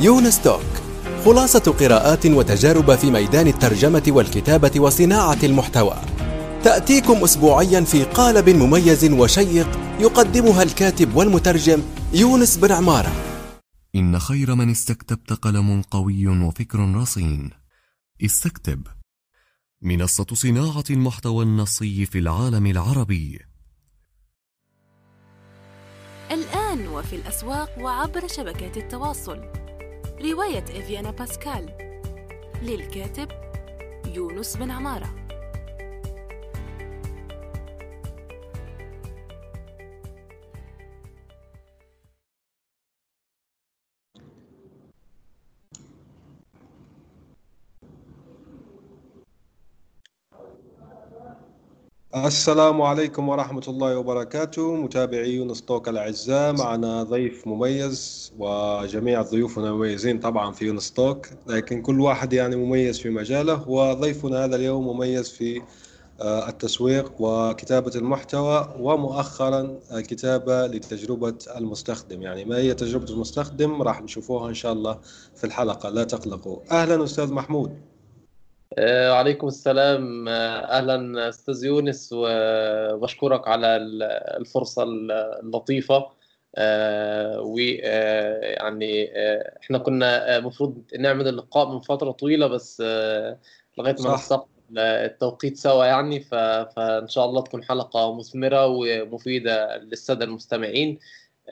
يونس توك خلاصة قراءات وتجارب في ميدان الترجمة والكتابة وصناعة المحتوى. تأتيكم أسبوعيا في قالب مميز وشيق يقدمها الكاتب والمترجم يونس بن عمارة. إن خير من استكتبت قلم قوي وفكر رصين. استكتب. منصة صناعة المحتوى النصي في العالم العربي. الآن وفي الأسواق وعبر شبكات التواصل. رواية إفيانا باسكال للكاتب يونس بن عمارة. السلام عليكم ورحمة الله وبركاته. متابعي يونس توك الأعزاء معنا ضيف مميز وجميع ضيوفنا مميزين طبعا في يونس توك لكن كل واحد يعني مميز في مجاله. وضيفنا هذا اليوم مميز في آه، التسويق وكتابة المحتوى ومؤخرا الكتابة لتجربة المستخدم. يعني ما هي تجربة المستخدم؟ راح نشوفوها إن شاء الله في الحلقة. لا تقلقوا. أهلا أستاذ محمود. وعليكم السلام. آه، أهلا أستاذ يونس وبشكرك على الفرصة اللطيفة. آه، ويعني إحنا كنا المفروض نعمل اللقاء من فترة طويلة بس لغاية ما نسق التوقيت سوا يعني. فإن شاء الله تكون حلقة مثمرة ومفيدة للسادة المستمعين.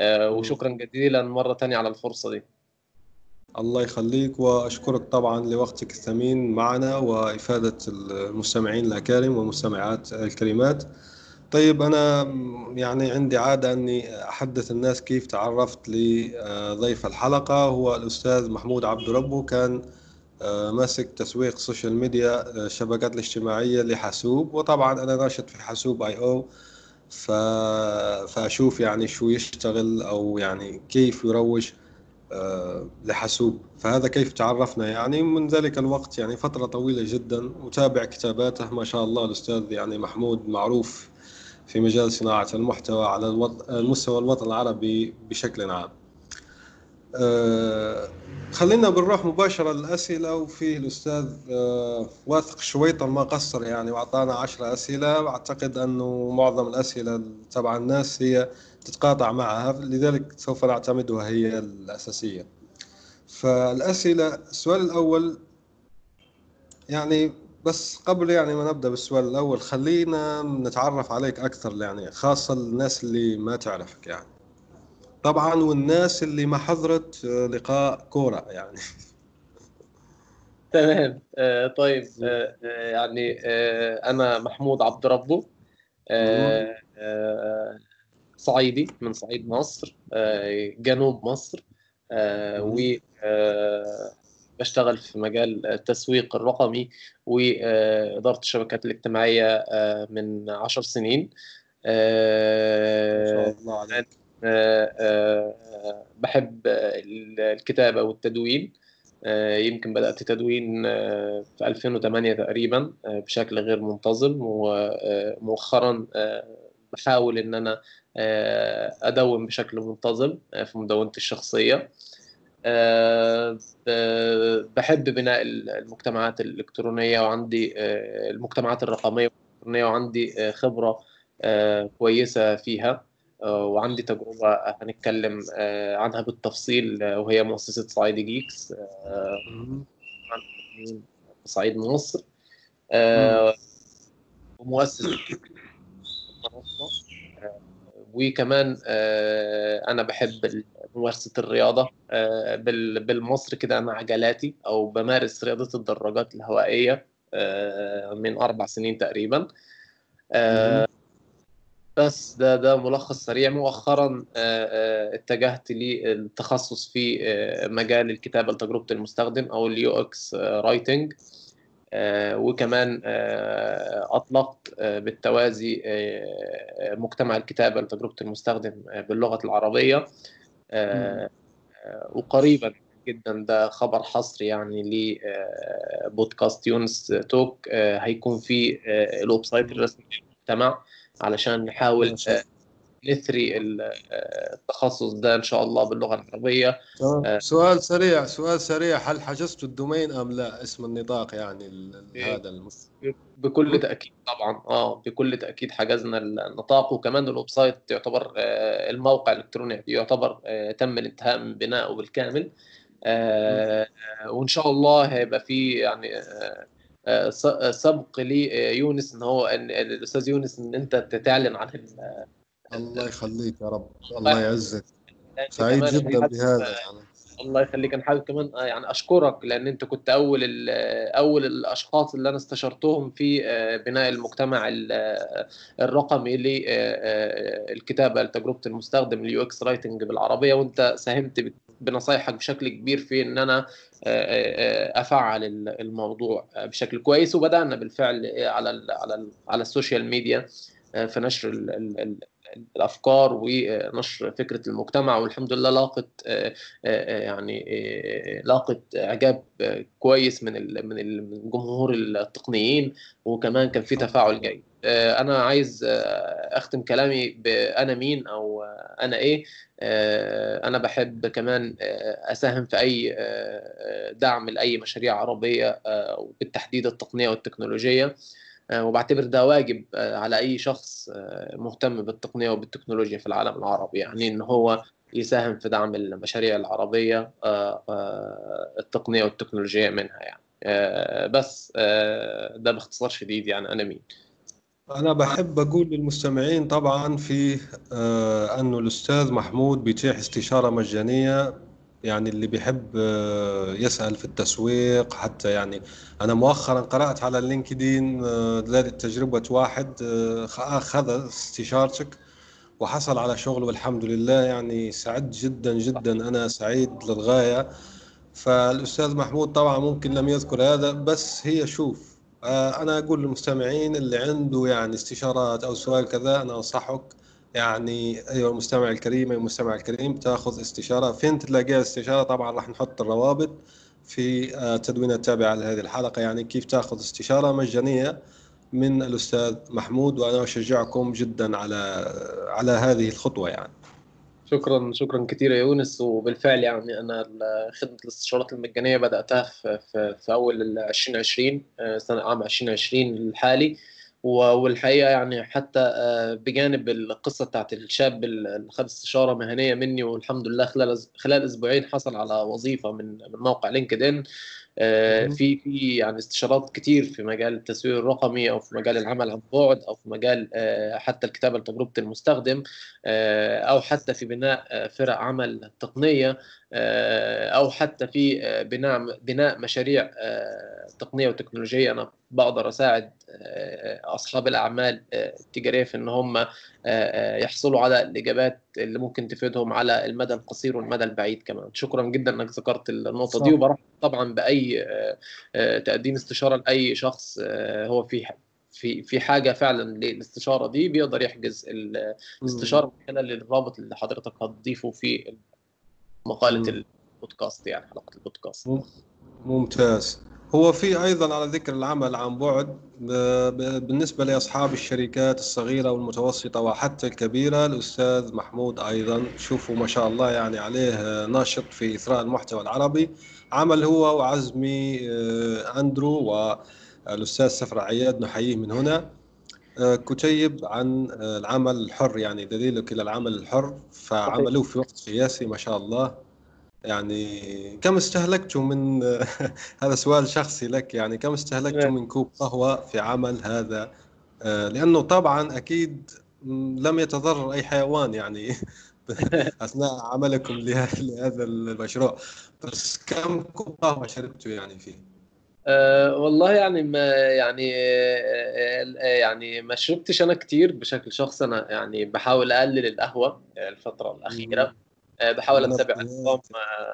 وشكرا جزيلا مرة ثانية على الفرصة دي. الله يخليك وأشكرك طبعا لوقتك الثمين معنا وإفادة المستمعين الأكارم والمستمعات الكريمات. طيب أنا يعني عندي عادة أني أحدث الناس كيف تعرفت لضيف الحلقة. هو الأستاذ محمود عبد ربه كان آه، ماسك تسويق ال social media الشبكات الاجتماعية لحاسوب. وطبعا أنا ناشط في حاسوب أو ف... فأشوف يعني شو يشتغل أو يعني كيف يروج لحاسوب. فهذا كيف تعرفنا يعني؟ من ذلك الوقت يعني فترة طويلة جدا. متابع كتاباته ما شاء الله الأستاذ يعني محمود معروف في مجال صناعة المحتوى على المستوى الوطن العربي بشكل عام. آه، خلينا بنروح مباشرة للأسئلة وفي الأستاذ آه، واثق شويطة ما قصر يعني وأعطانا عشرة أسئلة. أعتقد أنه معظم الأسئلة تبع الناس هي تتقاطع معها لذلك سوف نعتمدها هي الأساسية. فالأسئلة السؤال الأول يعني بس قبل يعني ما نبدأ بالسؤال الأول خلينا نتعرف عليك أكثر يعني خاصة الناس اللي ما تعرفك يعني. طبعا والناس اللي ما حضرت لقاء كورة يعني. تمام. آه طيب آه, آه، يعني آه أنا محمود عبد ربه آه آه صعيدي من صعيد مصر آه، جنوب مصر آه، و آه، بشتغل في مجال التسويق الرقمي وإدارة الشبكات الاجتماعية من عشر سنين. ما شاء الله عليك. بحب الكتابة والتدوين. يمكن بدأت تدوين في 2008 تقريبا بشكل غير منتظم ومؤخرا بحاول إن أنا أدون بشكل منتظم في مدونتي الشخصية. بحب بناء المجتمعات الإلكترونية وعندي المجتمعات الرقمية والإلكترونية وعندي خبرة كويسة فيها. وعندي تجربة هنتكلم عنها بالتفصيل وهي مؤسسة صعيدي جيكس صعيد مصر. ومؤسس وكمان آه، أنا بحب ممارسة الرياضة آه، بالمصر كده أنا عجلاتي أو بمارس رياضة الدراجات الهوائية آه، من أربع سنين تقريبا. بس ده ده ملخص سريع. مؤخرا اتجهت للتخصص في مجال الكتابة لتجربة المستخدم أو ال UX writing آه، وكمان آه، آه، بالتوازي مجتمع الكتابة لتجربة المستخدم باللغة العربية. وقريبا جدا ده خبر حصري يعني لبودكاست يونس Talk. هيكون في ال website الرسمي للمجتمع. علشان نحاول نثري التخصص ده إن شاء الله باللغة العربية. سؤال سريع سؤال سريع. هل حجزتوا ال domain أم لا؟ اسم النطاق يعني هذا المس... بكل تأكيد طبعا. آه بكل تأكيد حجزنا النطاق. وكمان ال website يعتبر الموقع الإلكتروني يعتبر تم الانتهاء من بنائه بالكامل. وإن شاء الله هيبقى في يعني سبق ليونس إن هو ان الأستاذ يونس إن أنت تعلن عن الله يخليك يا رب الله يعزك. سعيد جدا بهذا يعني. الله يخليك. أنا حابب كمان يعني أشكرك لأن أنت كنت أول أول الأشخاص اللي أنا استشرتهم في بناء المجتمع الرقمي للكتابه لتجربة المستخدم ال UX writing بالعربية. وأنت ساهمت بنصايحك بشكل كبير في إن أنا أفعل الموضوع بشكل كويس وبدأنا بالفعل على على على ال social media في نشر الأفكار ونشر فكرة المجتمع والحمد لله لاقت يعني لاقت إعجاب كويس من من جمهور التقنيين وكمان كان في تفاعل جيد. أنا عايز أختم كلامي بانا مين أو أنا إيه؟ أنا بحب كمان أساهم في أي دعم لأي مشاريع عربية وبالتحديد التقنية والتكنولوجية. وبعتبر ده واجب على أي شخص مهتم بالتقنية وبالتكنولوجيا في العالم العربي. يعني إن هو يساهم في دعم المشاريع العربية التقنية والتكنولوجية منها يعني. بس ده باختصار شديد يعني أنا مين. أنا بحب أقول للمستمعين طبعا في آه أنه الأستاذ محمود بيتيح استشارة مجانية يعني اللي بيحب آه يسأل في التسويق حتى يعني أنا مؤخرا قرأت على اللينكدين آه تجربة واحد أخذ استشارتك وحصل على شغل والحمد لله يعني سعدت جدا جدا أنا سعيد للغاية. فالأستاذ محمود طبعا ممكن لم يذكر هذا بس هي شوف أنا أقول للمستمعين اللي عنده يعني استشارات أو سؤال كذا أنا أنصحك. يعني أيها المستمع الكريم أيها المستمع الكريم تأخذ استشارة. فين تلاقيها استشارة؟ طبعا راح نحط الروابط في التدوين التابع لهذه الحلقة. يعني كيف تأخذ استشارة مجانية من الأستاذ محمود؟ وأنا أشجعكم جدا على على هذه الخطوة يعني. شكرا شكرا كثير يا يونس. وبالفعل يعني أنا خدمة الاستشارات المجانية بدأتها في, في, في أول 2020 سنة عام 2020 الحالي. والحقيقة يعني حتى بجانب القصة بتاعت الشاب اللي خد استشارة مهنية مني والحمد لله خلال خلال أسبوعين حصل على وظيفة من موقع لينكد ان في في يعني استشارات كتير في مجال التسويق الرقمي أو في مجال العمل عن بعد أو في مجال حتى الكتابة لتجربة المستخدم أو حتى في بناء فرق عمل تقنية أو حتى في بناء بناء مشاريع تقنية وتكنولوجية. أنا بقدر أساعد أصحاب الأعمال التجارية في إن هم يحصلوا على الإجابات اللي ممكن تفيدهم على المدى القصير والمدى البعيد كمان. شكرا جدا إنك ذكرت النقطة دي وبرحب طبعا بأي تقديم استشارة لأي شخص هو في في في حاجة فعلا للاستشارة دي بيقدر يحجز الاستشاره من خلال الرابط اللي حضرتك هتضيفه في مقالة البودكاست يعني حلقة البودكاست. ممتاز. هو في أيضا على ذكر العمل عن بعد بالنسبة لأصحاب الشركات الصغيرة والمتوسطة وحتى الكبيرة الأستاذ محمود أيضا. شوفوا ما شاء الله يعني عليه ناشط في إثراء المحتوى العربي. عمل هو وعزمي أندرو والأستاذ سفر عياد نحييه من هنا. كتيب عن العمل الحر يعني دليلك إلى العمل الحر. فعملوه في وقت قياسي ما شاء الله. يعني كم استهلكتوا من هذا سؤال شخصي لك يعني كم استهلكتوا من كوب قهوة في عمل هذا؟ لأنه طبعا أكيد لم يتضرر أي حيوان يعني أثناء عملكم لهذا المشروع. بس كم كوب قهوة شربتوا يعني فيه؟ أه والله يعني ما يعني يعني ما شربتش أنا كتير بشكل شخصي أنا يعني بحاول أقلل القهوة الفترة الأخيرة. بحاول أتبع نظام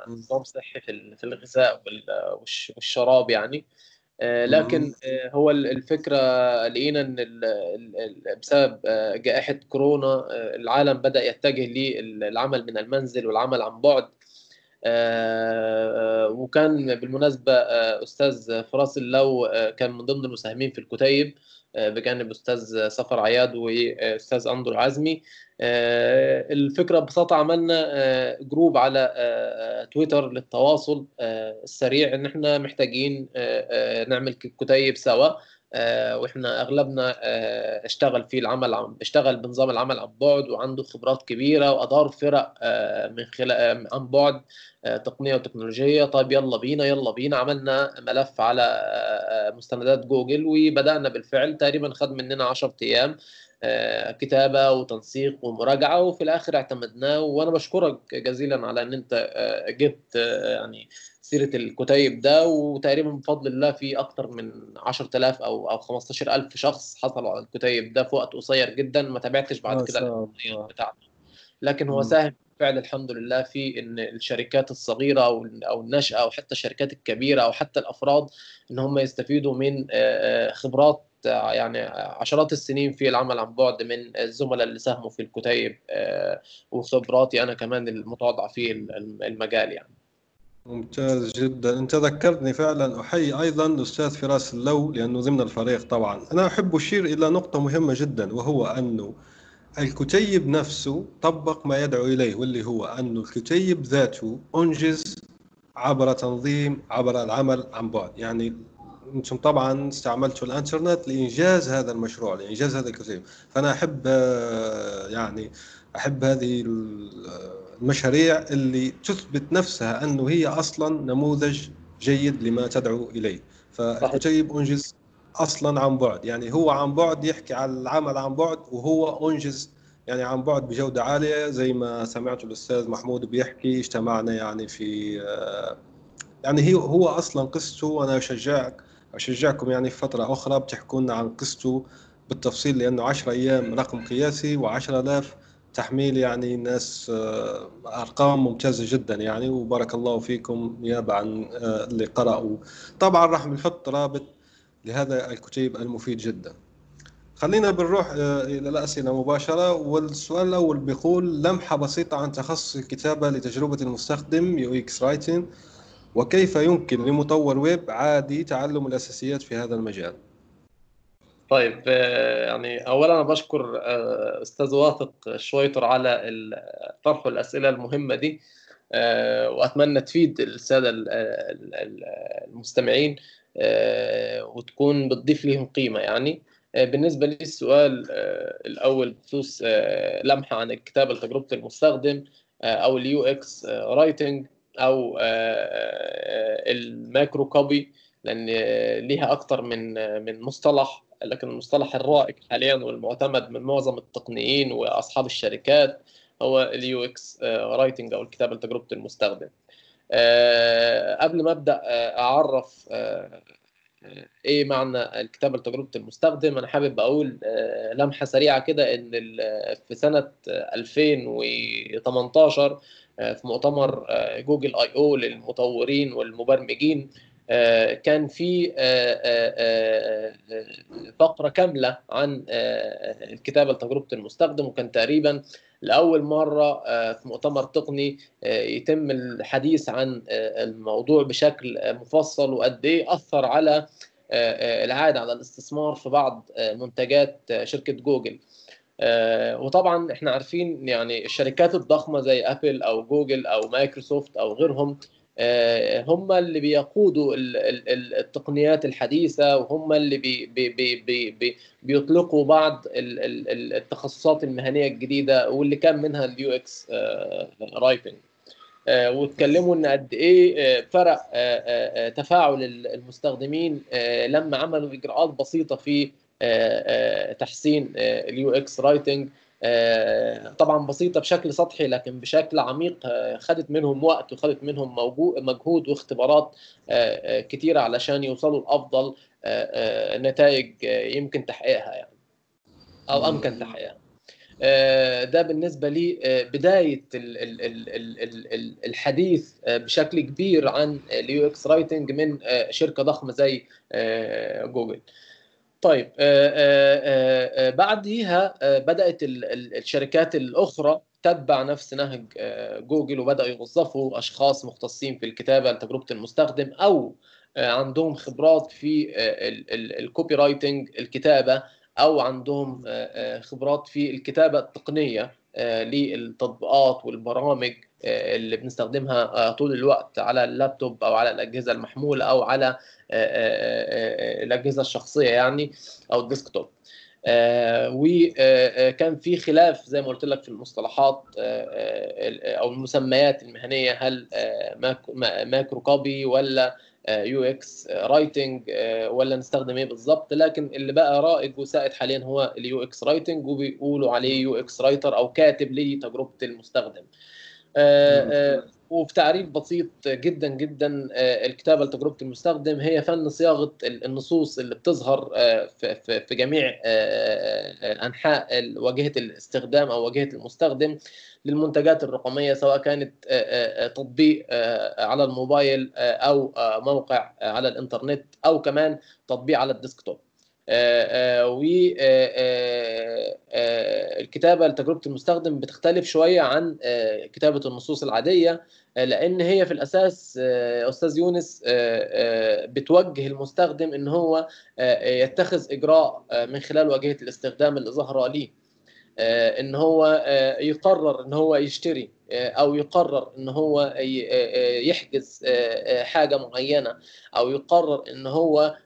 نظام صحي في في الغذاء والشراب يعني. لكن هو الفكرة لقينا إن بسبب جائحة كورونا العالم بدأ يتجه للعمل من المنزل والعمل عن بعد. وكان بالمناسبة أستاذ فراس اللو كان من ضمن المساهمين في الكتيب. بجانب أستاذ سفر عياد وأستاذ اندرو عزمي. الفكرة ببساطه عملنا group على تويتر للتواصل السريع إن إحنا محتاجين نعمل كتيب سوا. وإحنا أغلبنا اشتغل في العمل عن اشتغل بنظام العمل عن بعد وعنده خبرات كبيرة وأدار فرق من خلال عن بعد تقنية وتكنولوجية. طيب يلا بينا يلا بينا عملنا ملف على مستندات جوجل وبدأنا بالفعل. تقريبا خد مننا 10 أيام كتابة وتنسيق ومراجعة وفي الآخر اعتمدناه. وأنا بشكرك جزيلا على إن أنت جبت يعني سيرة الكتيب ده وتقريبا بفضل الله في أكثر من 10000 أو أو 15000 شخص حصلوا على الكتيب ده في وقت قصير جدا ما تابعتش بعد كده بتاعته. لكن هو ساهم بالفعل الحمد لله في إن الشركات الصغيرة أو أو الناشئة أو حتى الشركات الكبيرة أو حتى الأفراد إن هم يستفيدوا من خبرات يعني عشرات السنين في العمل عن بعد من الزملاء اللي ساهموا في الكتيب وخبراتي أنا كمان المتواضعة في المجال يعني. ممتاز جدا. أنت ذكرتني فعلا. أحيي أيضا الاستاذ فراس اللو لأنه ضمن الفريق طبعا. أنا أحب أشير إلى نقطة مهمة جدا وهو انه الكتيب نفسه طبق ما يدعو إليه واللي هو انه الكتيب ذاته أنجز عبر تنظيم عبر العمل عن بعد. يعني أنتم طبعا استعملتوا الإنترنت لإنجاز هذا المشروع لإنجاز هذا الكتيب. فأنا أحب يعني أحب هذه المشاريع اللي تثبت نفسها أنه هي أصلا نموذج جيد لما تدعو إليه. فالكتيب أنجز أصلا عن بعد. يعني هو عن بعد يحكي على العمل عن بعد وهو أنجز يعني عن بعد بجودة عالية زي ما سمعت الأستاذ محمود بيحكي. اجتمعنا يعني في يعني هي هو أصلا قصته وأنا أشجعك أشجعكم يعني في فترة أخرى بتحكوا لنا عن قصته بالتفصيل لأنه 10 أيام رقم قياسي و10000 تحميل يعني ناس أرقام ممتازة جدا يعني وبارك الله فيكم نيابة عن اللي قرأوا. طبعا راح بنحط رابط لهذا الكتيب المفيد جدا. خلينا بنروح إلى الأسئلة مباشرة. والسؤال الأول بيقول لمحة بسيطة عن تخصص الكتابة لتجربة المستخدم UX writing وكيف يمكن لمطور ويب عادي تعلم الأساسيات في هذا المجال؟ طيب يعني اولا أنا بشكر أستاذ واثق شويتر على طرح الأسئلة المهمة دي وأتمنى تفيد السادة المستمعين وتكون بتضيف لهم قيمة يعني. بالنسبة لي السؤال الأول بخصوص لمحه عن الكتابة لتجربة المستخدم أو ال UX writing أو ال microcopy لأن ليها أكثر من من مصطلح. لكن المصطلح الرائج حاليا والمعتمد من معظم التقنيين وأصحاب الشركات هو ال UX writing أو الكتابة لتجربة المستخدم. قبل ما أبدأ أعرف إيه معنى الكتابة لتجربة المستخدم. أنا حابب أقول لمحة سريعة كده إن في سنة 2018 في مؤتمر جوجل آي أو للمطورين والمبرمجين كان في فقرة كاملة عن الكتابة لتجربة المستخدم وكان تقريبا لأول مرة في مؤتمر تقني يتم الحديث عن الموضوع بشكل مفصل وقد إيه أثر على العائد على الاستثمار في بعض منتجات شركة جوجل. وطبعا إحنا عارفين يعني الشركات الضخمة زي ابل أو جوجل أو مايكروسوفت أو غيرهم هم اللي بيقودوا التقنيات الحديثة وهم اللي بي بي بي بي بيطلقوا بعض التخصصات المهنية الجديدة واللي كان منها ال UX writing. واتكلموا إن قد إيه فرق تفاعل المستخدمين لما عملوا إجراءات بسيطة في تحسين ال UX writing. طبعا بسيطة بشكل سطحي لكن بشكل عميق خدت منهم وقت وخدت منهم مجهود واختبارات كتيرة علشان يوصلوا لأفضل نتائج يمكن تحقيقها يعني أو أمكن تحقيقها. ده بالنسبة لي بداية الحديث بشكل كبير عن ال UX writing من شركة ضخمة زي جوجل. طيب بعديها بدأت الشركات الأخرى تتبع نفس نهج جوجل وبدأوا يوظفوا أشخاص مختصين في الكتابة لتجربه المستخدم أو عندهم خبرات في ال copywriting الكتابة أو عندهم خبرات في الكتابة التقنية للتطبيقات والبرامج اللي بنستخدمها طول الوقت على اللابتوب أو على الأجهزة المحمولة أو على الأجهزة الشخصية يعني أو ال desktop. وكان في خلاف زي ما قلت لك في المصطلحات أو المسميات المهنية هل microcopy ولا UX writing ولا نستخدم إيه بالظبط لكن اللي بقى رائج وسائد حاليا هو ال UX writing وبيقولوا عليه UX writer أو كاتب لتجربة المستخدم. وفي تعريف بسيط جدا جدا الكتابة لتجربة المستخدم. هي فن صياغة النصوص اللي بتظهر في جميع انحاء واجهة الاستخدام أو واجهة المستخدم للمنتجات الرقمية سواء كانت تطبيق على الموبايل أو موقع على الإنترنت أو كمان تطبيق على الديسكتوب. والكتابه لتجربة المستخدم بتختلف شوية عن كتابة النصوص العادية. لأن هي في الأساس أستاذ يونس بتوجه المستخدم إن هو يتخذ إجراء من خلال واجهة الاستخدام اللي ظاهره ليه إن هو يقرر إن هو يشتري أو يقرر إن هو يحجز حاجة معينة أو يقرر إن هو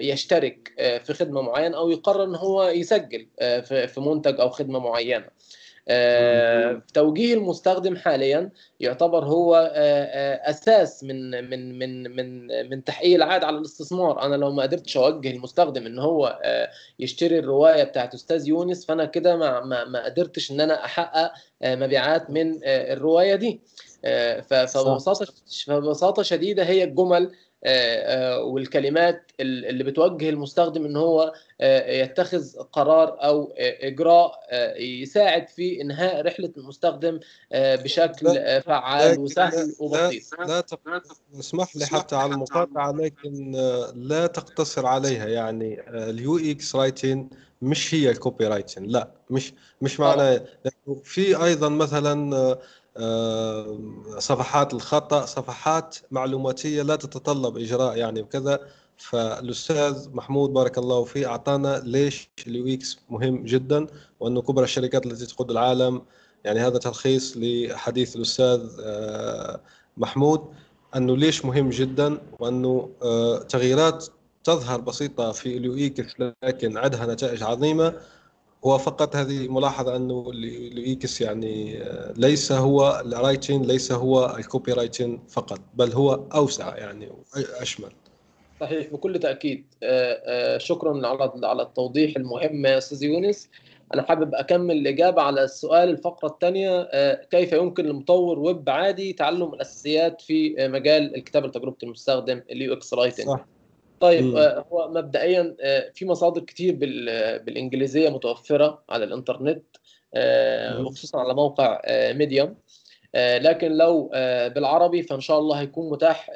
يشترك في خدمة معينة أو يقرر إن هو يسجل في منتج أو خدمة معينة. توجيه المستخدم حاليا يعتبر هو أساس من من من من من تحقيق العائد على الاستثمار. أنا لو ما قدرتش أوجه المستخدم إن هو يشتري الرواية بتاعت أستاذ يونس فأنا كده ما ما قدرتش إن أنا أحقق مبيعات من الرواية دي. فببساطة فببساطة شديدة هي الجمل والكلمات اللي بتوجه المستخدم إن هو يتخذ قرار أو إجراء يساعد في إنهاء رحلة المستخدم بشكل فعال وسهل وبسيط. لا, لا اسمح لي حتى على المقاطعة لكن لا تقتصر عليها. يعني ال UX writing مش هي ال copywriting لا مش مش معنى في أيضا مثلا صفحات الخطأ صفحات معلوماتية لا تتطلب إجراء يعني وكذا. فالأستاذ محمود بارك الله فيه أعطانا ليش ال UX مهم جدا وأنه كبرى الشركات التي تقود العالم. يعني هذا تلخيص لحديث الأستاذ محمود أنه ليش مهم جدا وأنه تغييرات تظهر بسيطة في ال UX لكن عندها نتائج عظيمة. هو فقط هذه ملاحظة أنه ال UX يعني ليس هو ال writing ليس هو ال copywriting فقط بل هو أوسع يعني أشمل. صحيح بكل تأكيد. شكرا على على التوضيح المهم يا أستاذ يونس. أنا حابب أكمل الإجابة على السؤال الفقرة الثانية. كيف يمكن لمطور ويب عادي تعلم الأساسيات في مجال الكتابة لتجربة المستخدم ال UX writing صح. طيب م. هو مبدئيا في مصادر كتير بالإنجليزية متوفرة على الإنترنت وخصوصا على موقع ميديوم لكن لو بالعربي فإن شاء الله هيكون متاح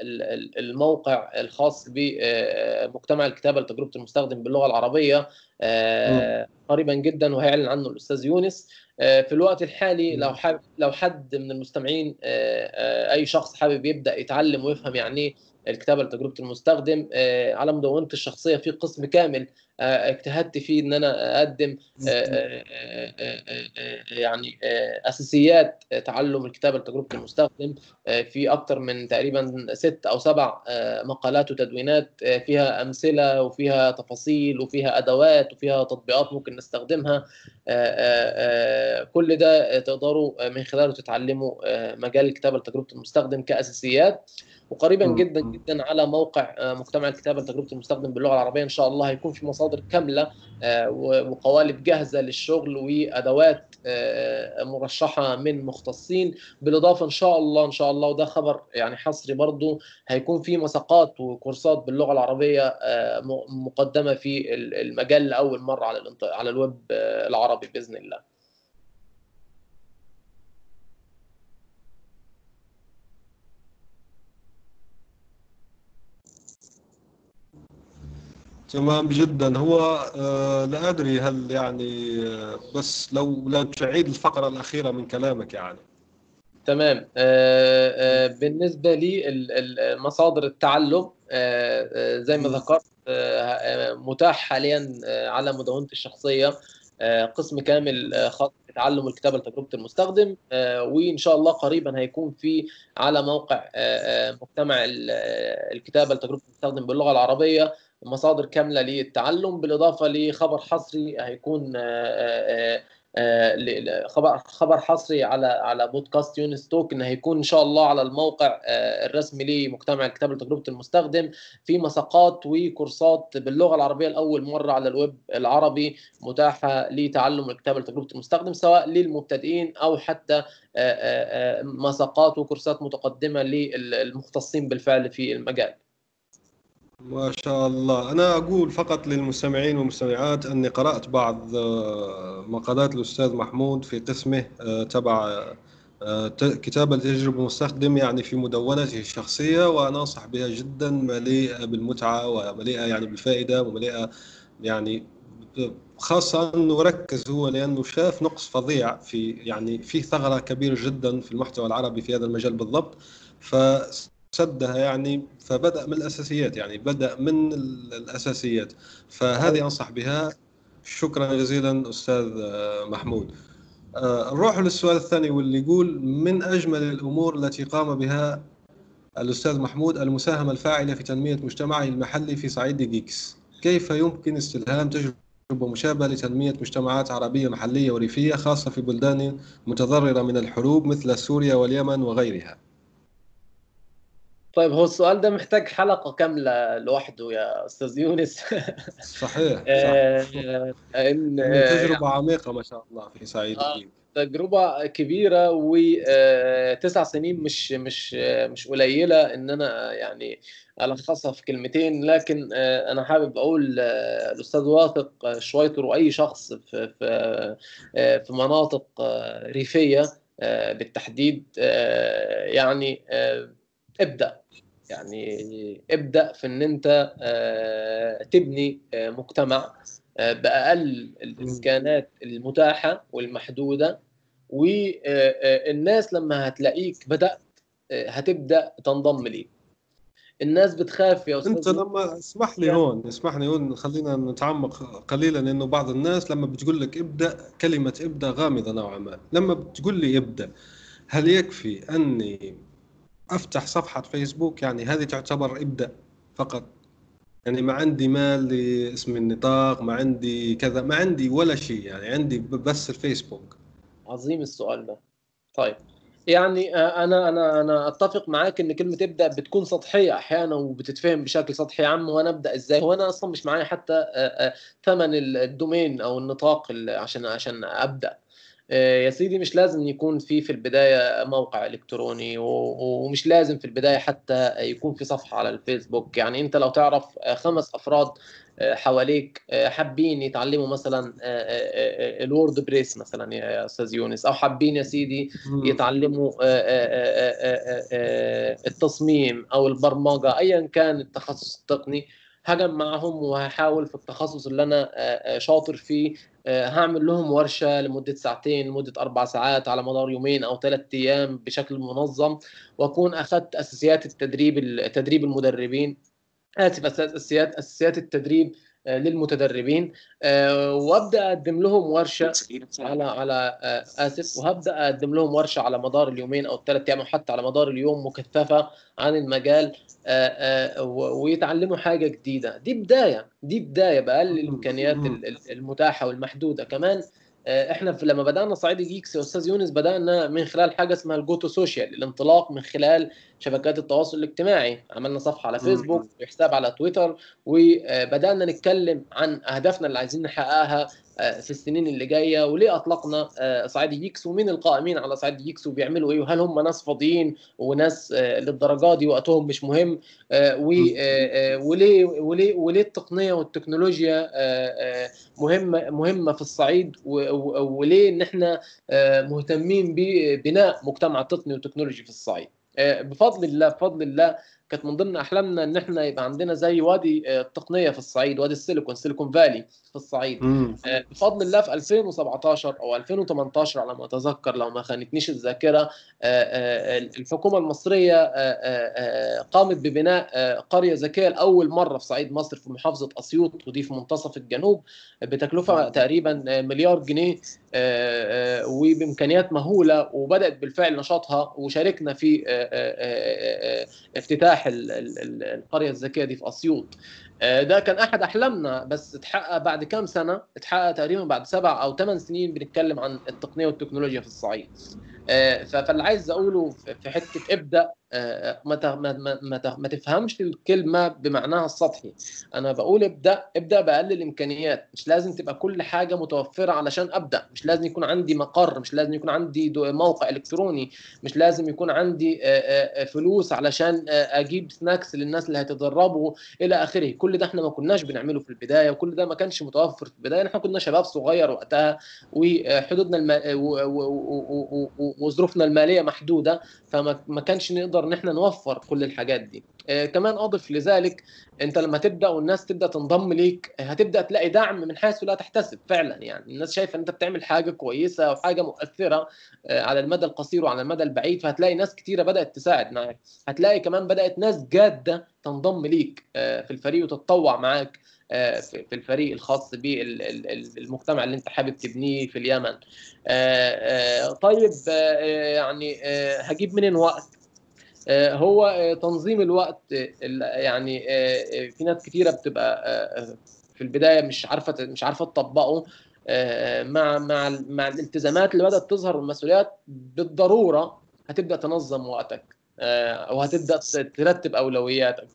الموقع الخاص بمجتمع الكتابة لتجربة المستخدم باللغة العربية قريبا جدا وهيعلن عنه الأستاذ يونس. في الوقت الحالي لو حابب لو حد من المستمعين أي شخص حابب يبدأ يتعلم ويفهم يعني إيه الكتابة لتجربة المستخدم على مدونتي الشخصية في قسم كامل اجتهدت فيه إن أنا أقدم يعني أساسيات تعلم الكتابة لتجربة المستخدم في أكثر من تقريبا ست أو سبع مقالات وتدوينات فيها أمثلة وفيها تفاصيل وفيها أدوات وفيها تطبيقات ممكن نستخدمها كل ده تقدروا من خلاله تتعلموا مجال الكتابة لتجربة المستخدم كأساسيات. وقريبا جدا جدا على موقع مجتمع الكتابة لتجربه المستخدم باللغة العربية إن شاء الله هيكون في مصادر كاملة وقوالب جاهزة للشغل وأدوات مرشحة من مختصين. بالإضافة إن شاء الله إن شاء الله وده خبر يعني حصري برضو هيكون في مساقات وكورسات باللغة العربية مقدمة في المجال لأول مرة على على الويب العربي بإذن الله. تمام جدا. هو آه لا أدري هل يعني آه بس لو لو تعيد الفقرة الأخيرة من كلامك يعني. تمام. آه، بالنسبة لي مصادر التعلم زي ما ذكرت متاح حاليا على مدونتي الشخصية قسم كامل خاص بتعلم الكتابة لتجربة المستخدم وإن شاء الله قريبا هيكون في على موقع مجتمع الكتابة لتجربة المستخدم باللغة العربية مصادر كاملة للتعلم بالإضافة لخبر حصري هيكون آه، خبر خبر حصري على على بودكاست يونس توك انه هيكون إن شاء الله على الموقع آه، الرسمي لمجتمع الكتاب لتجربة المستخدم في مساقات وكورسات باللغة العربية لأول مرة على الويب العربي متاحة لتعلم الكتابه لتجربة المستخدم سواء للمبتدئين أو حتى آه، مساقات وكورسات متقدمة للمختصين بالفعل في المجال. ما شاء الله. أنا أقول فقط للمستمعين والمستمعات أني قرأت بعض آه، مقالات الأستاذ محمود في قسمه آه، تبع آه، كتابة تجربة المستخدم يعني في مدونته الشخصية وأنا أنصح بها جدا مليئة بالمتعة ومليئة يعني بالفائدة ومليئة يعني خاصة أنه ركز هو لأنه شاف نقص فظيع في يعني في ثغرة كبيرة جدا في المحتوى العربي في هذا المجال بالضبط ف سدها يعني فبدأ من الأساسيات يعني بدأ من الأساسيات. فهذه أنصح بها. شكرا جزيلا أستاذ محمود. آه، نروح للسؤال الثاني واللي يقول من أجمل الأمور التي قام بها الأستاذ محمود؟ المساهمة الفاعلة في تنمية مجتمعه المحلي في صعيد جيكس. كيف يمكن استلهام تجربة مشابهة لتنمية مجتمعات عربية محلية وريفية خاصة في بلدان متضررة من الحروب مثل سوريا واليمن وغيرها؟ طيب هو السؤال ده محتاج حلقة كاملة لوحده يا أستاذ يونس. صحيح آه، صح. إن تجربة يعني عميقة ما شاء الله في سعيد آه تجربة كبيرة وتسع سنين مش مش مش قليلة إن أنا يعني ألخصها في كلمتين لكن أنا حابب أقول الأستاذ واثق شويتر وأي شخص في في في مناطق ريفية بالتحديد يعني ابدأ. يعني ابدأ في إن أنت آه، تبني آه، مجتمع آه، بأقل الامكانات المتاحة والمحدودة. والناس لما هتلاقيك بدأت هتبدأ تنضم ليك. الناس بتخاف يا أستاذ. انت لما اسمح لي هون اسمح لي هون خلينا نتعمق قليلا انه بعض الناس لما بتقول لك ابدأ كلمة ابدأ غامضة نوعا ما. لما بتقول لي ابدأ هل يكفي أني أفتح صفحة فيسبوك يعني هذه تعتبر ابدا فقط. يعني ما عندي مال لاسم النطاق ما عندي كذا ما عندي ولا شيء يعني عندي بس الفيسبوك. عظيم السؤال ده. طيب يعني آه، أنا أنا أنا أتفق معاك إن كلمة ابدا بتكون سطحية أحيانا وبتتفهم بشكل سطحي يا عم وأنا أبدأ إزاي؟ هو أنا أصلا مش معايا حتى آه، آه، ثمن الدومين أو النطاق عشان عشان أبدأ. يا سيدي مش لازم يكون في في البداية موقع إلكتروني ومش لازم في البداية حتى يكون في صفحة على الفيسبوك. يعني أنت لو تعرف آه، خمس أفراد آه، حواليك حابين يتعلموا مثلا الوورد بريس مثلا يا أستاذ يونس أو حابين يا سيدي يتعلموا التصميم أو البرمجة ايا كان التخصص التقني. هجمعهم وهحاول في التخصص اللي أنا شاطر فيه آه، هعمل لهم ورشة لمدة ساعتين لمدة أربع ساعات على مدار يومين أو ثلاث أيام بشكل منظم وأكون اخذت أساسيات التدريب تدريب المدربين. آسف أساسيات أساسيات التدريب آه، للمتدربين آه، وأبدأ أقدم لهم ورشة على على آسف وهبدأ أقدم لهم ورشة على مدار اليومين أو الثلاث أيام أو حتى على مدار اليوم مكثفة عن المجال. ويتعلموا حاجة جديدة. دي بداية دي بداية باقل الامكانيات المتاحة والمحدودة. كمان آه، إحنا في لما بدأنا صعيدي Geeks يا أستاذ يونس بدأنا من خلال حاجة اسمها ال go to social الانطلاق من خلال شبكات التواصل الاجتماعي. عملنا صفحة على فيسبوك وحساب على تويتر وبدانا نتكلم عن أهدافنا اللي عايزين نحققها آه، في السنين اللي جاية وليه أطلقنا؟ آه، صعيدي Geeks ومين القائمين على صعيدي Geeks وبيعملوا إيه؟ وهل هم ناس فاضيين وناس للدرجة دي وقتهم مش مهم؟ وليه وليه وليه التقنية والتكنولوجيا مهمة مهمة في الصعيد؟ وليه ان إحنا مهتمين ببناء مجتمع تقني وتكنولوجي في الصعيد؟ بفضل الله بفضل الله كانت من ضمن أحلامنا إن إحنا يبقى عندنا زي وادي التقنية في الصعيد وادي السيليكون سيليكون فالي في الصعيد مم. بفضل الله في 2017 أو 2018 على ما أتذكر لو ما خانتنيش الذاكرة الحكومة المصرية قامت ببناء قرية ذكية لأول مرة في صعيد مصر في محافظة أسيوط ودي في منتصف الجنوب بتكلفة تقريبا مليار جنيه وبإمكانيات مهولة وبدأت بالفعل نشاطها وشاركنا في افتتاح القرية الذكية دي في أسيوط. ده كان أحد أحلامنا بس اتحقق بعد كام سنة؟ اتحقق تقريبا بعد سبع أو ثمان سنين بنتكلم عن التقنية والتكنولوجيا في الصعيد. فاللي عايز أقوله في حتة إبدأ ما ما ما ما تفهمش الكلمة بمعناها السطحي. أنا بقول إبدأ إبدأ باقل الامكانيات مش لازم تبقى كل حاجة متوفرة علشان أبدأ. مش لازم يكون عندي مقر مش لازم يكون عندي موقع إلكتروني. مش لازم يكون عندي فلوس علشان أجيب سناكس للناس اللي هيتدربوا إلى آخره. كل ده إحنا ما كناش بنعمله في البداية وكل ده ما كانش متوفر في البداية. إحنا كنا شباب صغير وقتها وحدودنا الم... وظروفنا المالية محدودة فما كانش نقدر إن إحنا نوفر كل الحاجات دي. آه كمان اضف لذلك أنت لما تبدأ والناس تبدأ تنضم ليك هتبدأ تلاقي دعم من حيث لا تحتسب فعلا يعني. الناس شايفة إن أنت بتعمل حاجة كويسة وحاجه مؤثرة آه على المدى القصير وعلى المدى البعيد فهتلاقي ناس كتيرة بدأت تساعد معاك. هتلاقي كمان بدأت ناس جادة تنضم ليك آه في الفريق وتتطوع معاك. في الفريق الخاص بالمجتمع اللي انت حابب تبنيه في اليمن. طيب يعني هجيب منين وقت؟ هو تنظيم الوقت يعني في ناس كتيرة بتبقى في البداية مش عارفة مش عارفة تطبقه. مع مع مع الالتزامات اللي بدأت تظهر والمسؤوليات بالضرورة هتبدأ تنظم وقتك. وهتبدا ترتب أولوياتك.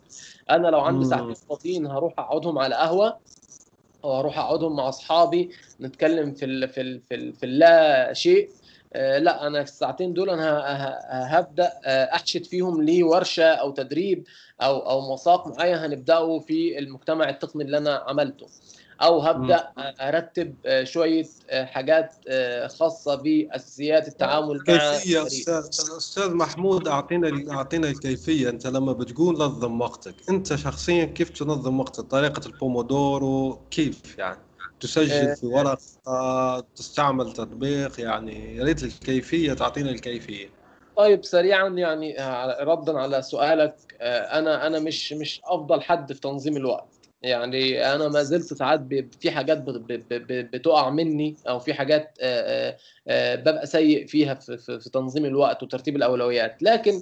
أنا لو عندي ساعتين فاضيين هروح أقعدهم على قهوة أو هروح أقعدهم مع أصحابي نتكلم في ال في ال في, ال في اللا شيء. آه لا أنا في الساعتين دول أنا هبدأ أحشد فيهم لي ورشة أو تدريب أو أو مساق معين هنبدأه في المجتمع التقني اللي أنا عملته. أو هبدأ أرتب شوية حاجات خاصة باساسيات التعامل مع كيفية أستاذ أستاذ محمود أعطينا أعطينا الكيفية. أنت لما بتقول نظم وقتك أنت شخصيا كيف تنظم وقتك؟ طريقة البومودورو كيف يعني؟ تسجل في ورقة تستعمل تطبيق؟ يعني يا ريت الكيفية تعطينا الكيفية. طيب سريعا يعني ردا على سؤالك. أنا أنا مش مش أفضل حد في تنظيم الوقت. يعني أنا ما زلت ساعات في حاجات بتقع مني أو في حاجات ببقى سيء فيها في تنظيم الوقت وترتيب الأولويات. لكن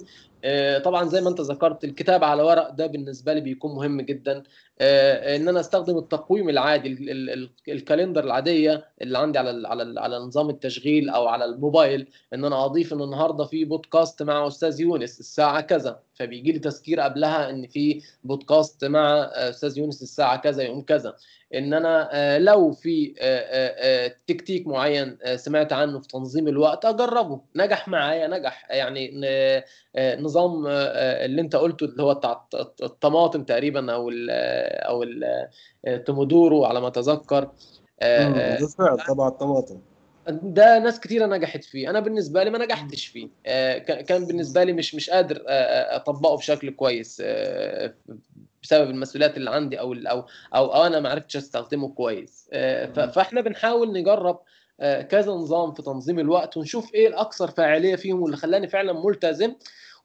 طبعا زي ما أنت ذكرت الكتابه على ورق ده بالنسبة لي بيكون مهم جدا. إن أنا أستخدم التقويم العادي ال calendar العادية اللي عندي على على على نظام التشغيل أو على الموبايل إن أنا أضيف إن النهارده في بودكاست مع أستاذ يونس الساعة كذا. فبيجي لي تذكير قبلها إن في بودكاست مع أستاذ يونس الساعة كذا يوم كذا. إن أنا لو في تكتيك معين سمعت عنه في تنظيم الوقت أجربه. نجح معايا نجح. يعني نظام اللي أنت قلته اللي هو بتاع الطماطم تقريبا أو ال أو التومودورو على ما أتذكر. طبعا الطماطم. ده ناس كتيرة نجحت فيه. أنا بالنسبة لي ما نجحتش فيه. كان بالنسبة لي مش مش قادر أطبقه بشكل كويس بسبب المسؤوليات اللي عندي أو أو أو, أو أنا ما عرفتش أستخدمه كويس. فإحنا بنحاول نجرب كذا نظام في تنظيم الوقت ونشوف إيه الأكثر فاعلية فيهم واللي خلاني فعلا ملتزم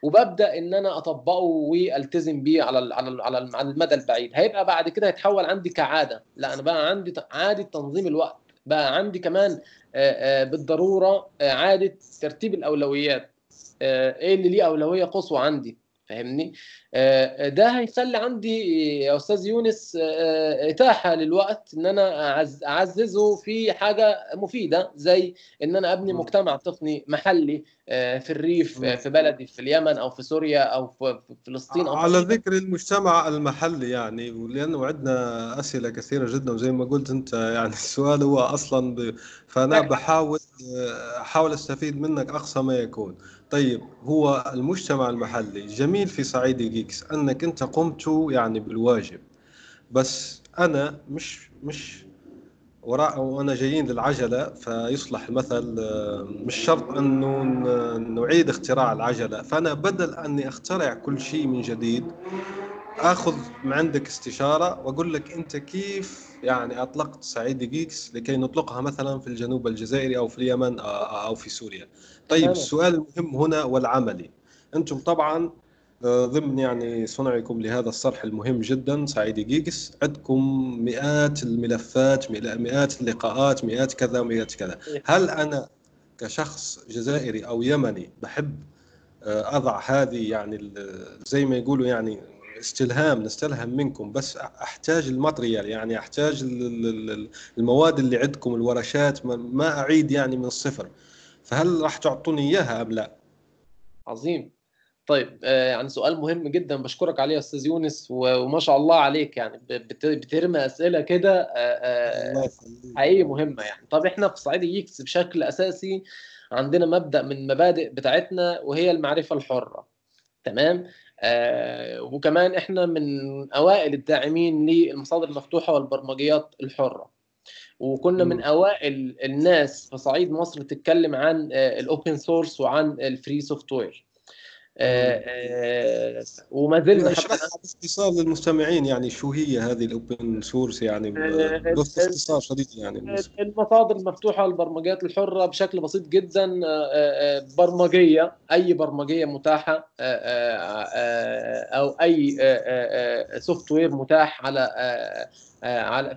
وببدأ إن أنا أطبقه والتزم بيه على على على على المدى البعيد. هيبقى بعد كده هيتحول عندي كعادة. لا أنا بقى عندي عاده تنظيم الوقت. بقى عندي كمان بالضرورة عاده ترتيب الأولويات. إيه اللي ليه أولوية قصوى عندي؟ فاهمني؟ ده هيخلي عندي يا أستاذ يونس إتاحة للوقت إن أنا أعززه في حاجة مفيدة زي إن أنا أبني مجتمع تقني محلي في الريف في بلدي في اليمن أو في سوريا أو في فلسطين أو على ذكر المجتمع المحلي يعني ولأنه عندنا أسئلة كثيرة جدا وزي ما قلت أنت يعني السؤال هو أصلا ب... فأنا بحاول أحاول أستفيد منك أقصى ما يكون. طيب هو المجتمع المحلي جميل في صعيدي Geeks أنك أنت قمت يعني بالواجب بس أنا مش مش وراء وأنا جايين للعجلة فيصلح المثل آه، مش شرط أنه نعيد اختراع العجلة فأنا بدل أني أخترع كل شيء من جديد آخذ من عندك استشارة وأقول لك أنت كيف يعني أطلقت صعيدي Geeks لكي نطلقها مثلا في الجنوب الجزائري أو في اليمن أو في سوريا. طيب السؤال المهم هنا والعملي أنتم طبعا آه، ضمن يعني صنعكم لهذا الصرح المهم جدا صعيدي Geeks عندكم مئات الملفات مئات اللقاءات مئات كذا ومئات كذا إيه. هل أنا كشخص جزائري أو يمني بحب آه، أضع هذه يعني زي ما يقولوا يعني استلهام نستلهم منكم بس أحتاج ال material يعني أحتاج المواد اللي عندكم الورشات ما أعيد يعني من الصفر. فهل راح تعطوني إياها أم لا؟ عظيم. طيب آه، يعني سؤال مهم جدا. بشكرك عليه يا أستاذ يونس وما شاء الله عليك يعني. بترمي أسئلة كده آه، آه، حقيقي مهمة يعني. طب إحنا في صعيد يكس بشكل أساسي عندنا مبدأ من المبادئ بتاعتنا وهي المعرفة الحرة. تمام؟ وكمان إحنا من أوائل الداعمين للمصادر المفتوحة والبرمجيات الحرة. وكنا من أوائل الناس في صعيد مصر تتكلم عن ال open source وعن ال free software آه، آه، وما زلنا باختصار للمستمعين يعني شو هي هذه ال open source يعني آه، باختصار شديد يعني. المصادر المفتوحه للبرمجيات الحرة بشكل بسيط جدا برمجية أي برمجية متاحة أو أي software متاح على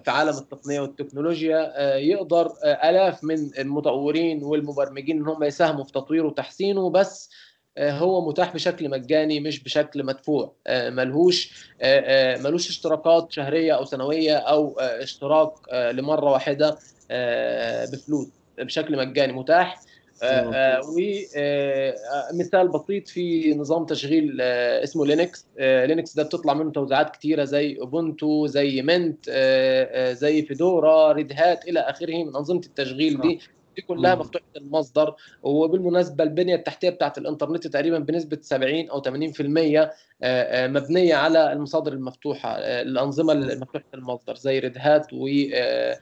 في عالم التقنيه والتكنولوجيا يقدر آلاف من المطورين والمبرمجين إن هم يساهموا في تطويره وتحسينه بس آه، هو متاح بشكل مجاني مش بشكل مدفوع. آه، ملهوش آه، ملوش اشتراكات شهرية أو سنوية أو اشتراك لمرة واحدة بفلوس بشكل مجاني متاح. ومثال بسيط في نظام تشغيل اسمه Linux. Linux ده بتطلع منه توزيعات كتيرة زي Ubuntu زي Mint زي Fedora Red Hat إلى آخره من أنظمة التشغيل دي. دي كلها مفتوحه المصدر وبالمناسبة البنية التحتية بتاعت الإنترنت تقريبا بنسبة 70 أو 80% آه، آه، مبنية على المصادر المفتوحة آه، الأنظمة المفتوحه المصدر زي Red Hat والانظمه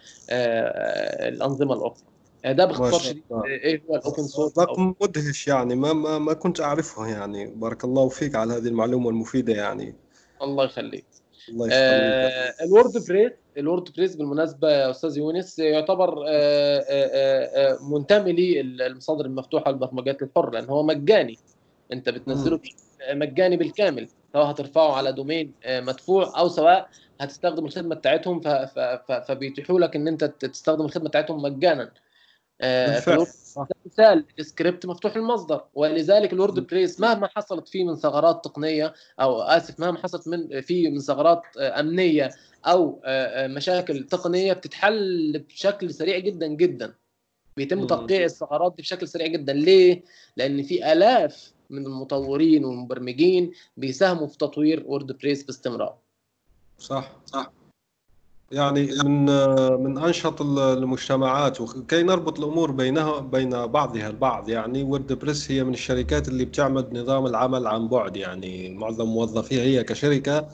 الأخرى. ده باختصار شديد إيه هو ال open source رقم مدهش يعني ما ما ما كنت اعرفه يعني. بارك الله فيك على هذه المعلومة المفيدة يعني. الله يخليك. الله يخليك. آه ال WordPress ال WordPress بالمناسبة يا أستاذ يونس يعتبر آه، آه، آه، منتمي للمصادر المفتوحة للبرمجيات الحره لأن هو مجاني. أنت بتنزله مجاني بالكامل سواء هترفعه على domain مدفوع أو سواء هتستخدم الخدمة بتاعتهم فبيتيحوا لك إن أنت تستخدم الخدمة بتاعتهم مجانا. مثال السكريبت مفتوح المصدر ولذلك ال WordPress مهما حصلت فيه من ثغرات تقنية أو آسف مهما حصلت من فيه من ثغرات أمنية أو آه، آه، مشاكل تقنية بتتحل بشكل سريع جدا جدا. بيتم تقطيع الثغرات دي بشكل سريع جدا. ليه؟ لأن في آلاف من المطورين والمبرمجين بيساهموا في تطوير WordPress باستمرار. صح صح. يعني من من أنشط المجتمعات وكي نربط الأمور بينها بين بعضها البعض يعني ووردبريس هي من الشركات اللي بتعمل نظام العمل عن بعد يعني معظم موظفيها هي كشركة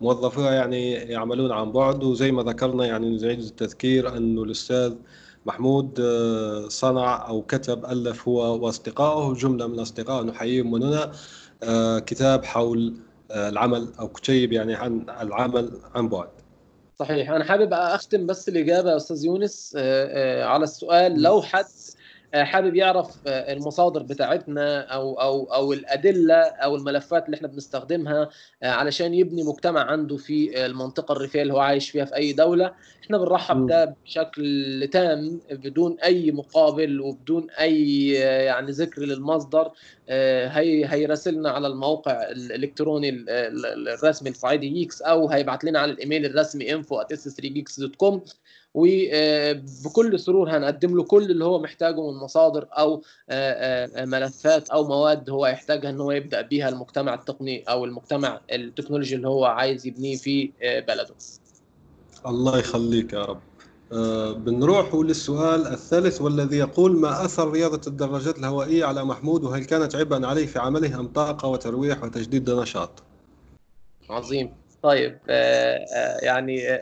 موظفيها يعني يعملون عن بعد وزي ما ذكرنا يعني نعيد التذكير إنه الأستاذ محمود آه، صنع أو كتب ألف هو وأصدقائه جملة من أصدقائه نحييهم من هنا آه، كتاب حول آه، العمل أو كتيب يعني عن العمل عن بعد. صحيح. أنا حابب أختم بس الإجابة يا أستاذ يونس على السؤال. لو حد آه، حابب يعرف آه، المصادر بتاعتنا أو أو أو الأدلة أو الملفات اللي إحنا بنستخدمها آه، علشان يبني مجتمع عنده في المنطقة الريفية اللي هو عايش فيها في أي دولة. إحنا بنرحب ده بشكل تام بدون أي مقابل وبدون أي يعني ذكر للمصدر هي هيراسلنا على الموقع الإلكتروني الرسمي الصعيدي Geeks أو هيبعت لنا على الإيميل الرسمي info@s3geeks.com وبكل سرور هنقدم له كل اللي هو محتاجه من مصادر أو آه، آه، ملفات أو مواد هو يحتاجها إن هو يبدأ بيها المجتمع التقني أو المجتمع التكنولوجي اللي هو عايز يبنيه في آه، بلده. الله يخليك يا رب. بنروح للسؤال الثالث والذي يقول ما أثر رياضة الدراجات الهوائية على محمود وهل كانت عبئا عليه في عمله أم طاقة وترويح وتجديد نشاط؟ عظيم طيب يعني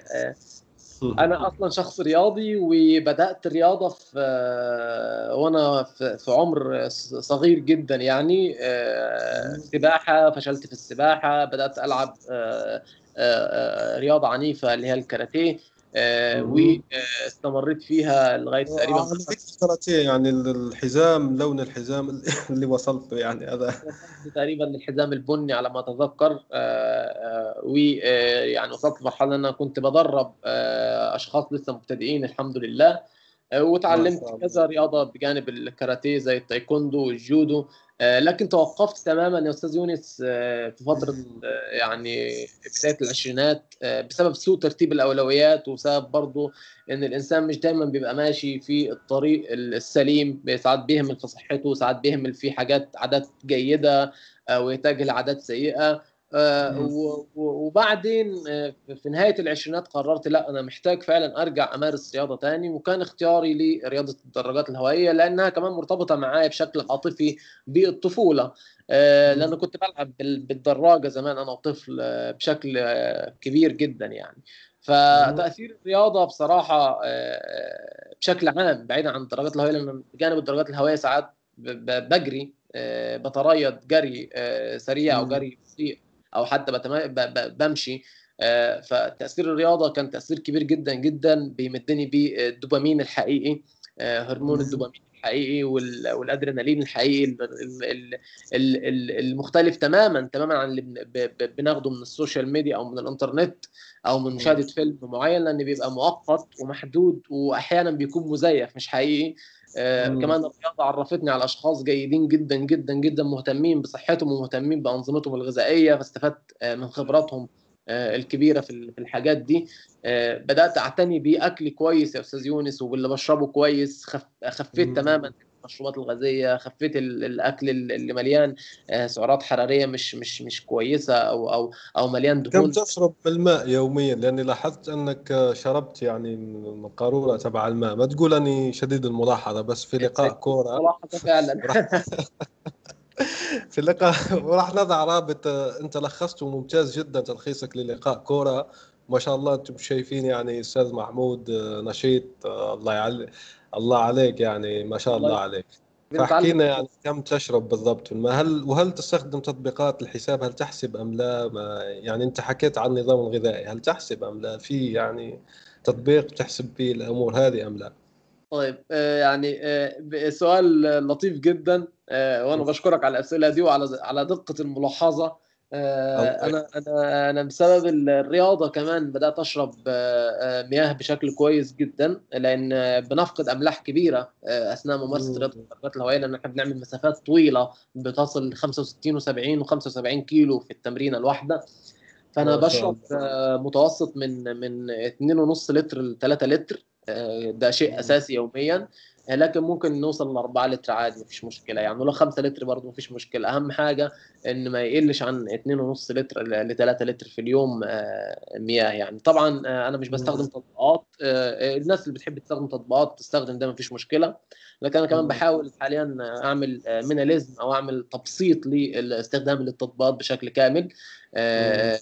أنا أصلا شخص رياضي وبدأت الرياضة في آه، وأنا في عمر صغير جدا يعني آه، سباحة فشلت في السباحة بدأت ألعب آه، رياضة عنيفة اللي هي الكاراتيه. واستمريت فيها لغاية تقريبا على ذكر الكاراتيه يعني الحزام لون الحزام اللي وصلت له يعني هذا. تقريبا للحزام البني على ما أتذكر. ويعني وصلت لمرحله إن أنا كنت بدرب آه، أشخاص لسه مبتدئين الحمد لله. آه، وتعلمت كذا رياضة بجانب الكاراتيه زي التايكوندو والجودو. آه، لكن توقفت تماما يا أستاذ يونس آه، في فترة آه، يعني بداية العشرينات آه، بسبب سوء ترتيب الأولويات وبسبب برضه إن الإنسان مش دايما بيبقى ماشي في الطريق السليم ساعات بيهمل في صحته ساعات بيهمل في حاجات عادات جيدة آه، ويتجه لعادات سيئة. آه، وبعدين آه، في نهاية العشرينات قررت لا أنا محتاج فعلا أرجع أمارس رياضة تاني وكان اختياري لرياضة الدراجات الهوائية لأنها كمان مرتبطة معايا بشكل عاطفي بالطفولة آه، لأن. كنت بلعب بال- بالدراجة زمان أنا وطفل آه، بشكل آه، كبير جدا يعني. فتأثير الرياضة بصراحة آه، بشكل عام بعيدا عن الدراجات الهوائية لأن بجانب الدراجات الهوائية ساعات بجري آه، بتريض جري آه، سريع أو. جري بطيء أو حتى. بمشي آه، فتأثير الرياضة كان تأثير كبير جدا جدا بيمدني بالدوبامين الحقيقي آه، هرمون. الدوبامين الحقيقي وال... والأدرينالين الحقيقي ال... ال... ال... ال... ال- المختلف تماما تماما عن اللي. بناخده من السوشيال ميديا أو من الإنترنت أو من. مشاهدة فيلم معين لأن بيبقى مؤقت ومحدود واحيانا بيكون مزيف مش حقيقي آه،. كمان الرياضة عرفتني على أشخاص جيدين جدا جدا جدا مهتمين بصحتهم ومهتمين بأنظمتهم الغذائية فاستفدت آه، من خبراتهم الكبيرة في ال- في الحاجات دي. آه، بدأت أعتني بأكل كويس يا أستاذ يونس وباللي بشربه كويس. خف... خفيت. تماما المشروبات الغازية خفيت ال- الأكل اللي مليان آه، سعرات حرارية مش مش مش كويسة أو أو أو مليان كم دهون تشرب من الماء يوميا؟ لأني لاحظت أنك شربت يعني من القارورة تبع الماء. ما تقول أني شديد الملاحظة بس في لقاء كورة. ملاحظه فعلا. في اللقاء. وراح نضع رابط آه، انت لخصته ممتاز جدا تلخيصك للقاء كورة. ما شاء الله أنتم شايفين يعني أستاذ محمود آه، نشيط آه، الله يعلي الله عليك يعني ما شاء الله عليك. بنتعلم فاحكي لنا يعني كم تشرب بالضبط الماء هل وهل تستخدم تطبيقات الحساب هل تحسب أم لا؟ ما يعني انت حكيت عن النظام الغذائي هل تحسب أم لا؟ في يعني تطبيق تحسب فيه الأمور هذه أم لا؟ طيب آه، يعني آه، سؤال لطيف جدا آه، وأنا بشكرك على الأسئلة دي وعلى على دقة الملاحظة. أنا أنا أنا بسبب الرياضة كمان بدأت أشرب مياه بشكل كويس جدا لأن بنفقد أملاح كبيرة أثناء ممارسة مم. رياضة الدرجات الهوائية لأن إحنا بنعمل مسافات طويلة بتصل ل 65 و70 و75 كيلو في التمرينه الواحدة. فأنا بشرب متوسط من من 2.5 لتر ل 3 لتر. ده شيء. أساسي يوميا آه، لكن ممكن نوصل ل 4 لتر عادي مفيش مشكلة يعني لو 5 لتر برضه مفيش مشكلة أهم حاجة إن ما يقلش عن 2.5 لتر ل 3 لتر في اليوم آه، مياه يعني طبعا آه، أنا مش بستخدم. تطبيقات آه، آه، الناس اللي بتحب تستخدم تطبيقات تستخدم ده مفيش مشكلة لكن أنا كمان. بحاول حاليا أعمل ميناليزم أو أعمل تبسيط للاستخدام للتطبيقات بشكل كامل. آه، آه،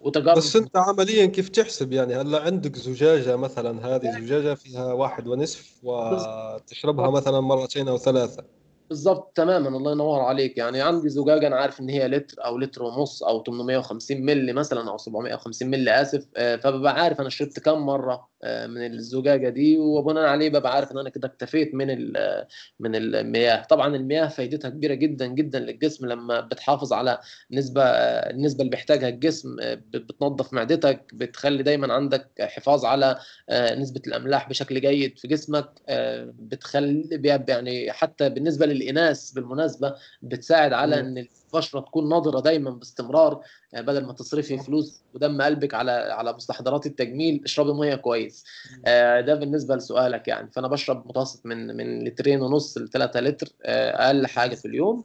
وتجارب بس انت عمليا كيف تحسب؟ يعني هلأ عندك زجاجة مثلا هذه زجاجة فيها واحد ونصف وتشربها مثلا مرتين أو ثلاثة. بالظبط تماما الله ينور عليك. يعني عندي زجاجة أنا عارف إن هي لتر أو لتر ونص أو 850 مللي مثلا أو 750 مللي آسف آه، فببقى عارف أنا شربت كام مرة آه، من الزجاجة دي وبناء عليه ببقى عارف إن أنا كده اكتفيت من ال- من المياه. طبعا المياه فايدتها كبيرة جدا جدا للجسم لما بتحافظ على نسبة آه، النسبة اللي بيحتاجها الجسم آه، بت- بتنظف معدتك بتخلي دايما عندك حفاظ على آه، نسبة الأملاح بشكل جيد في جسمك آه، بتخلي يعني حتى بالنسبة للاناث بالمناسبة بتساعد على مم. إن البشرة تكون ناضرة دايما باستمرار آه، بدل ما تصرفي فلوس ودم قلبك على على مستحضرات التجميل اشربي مية كويس. آه، ده بالنسبة لسؤالك يعني. فأنا بشرب متوسط من من لترين ونص ل 3 لتر آه، أقل حاجة في اليوم.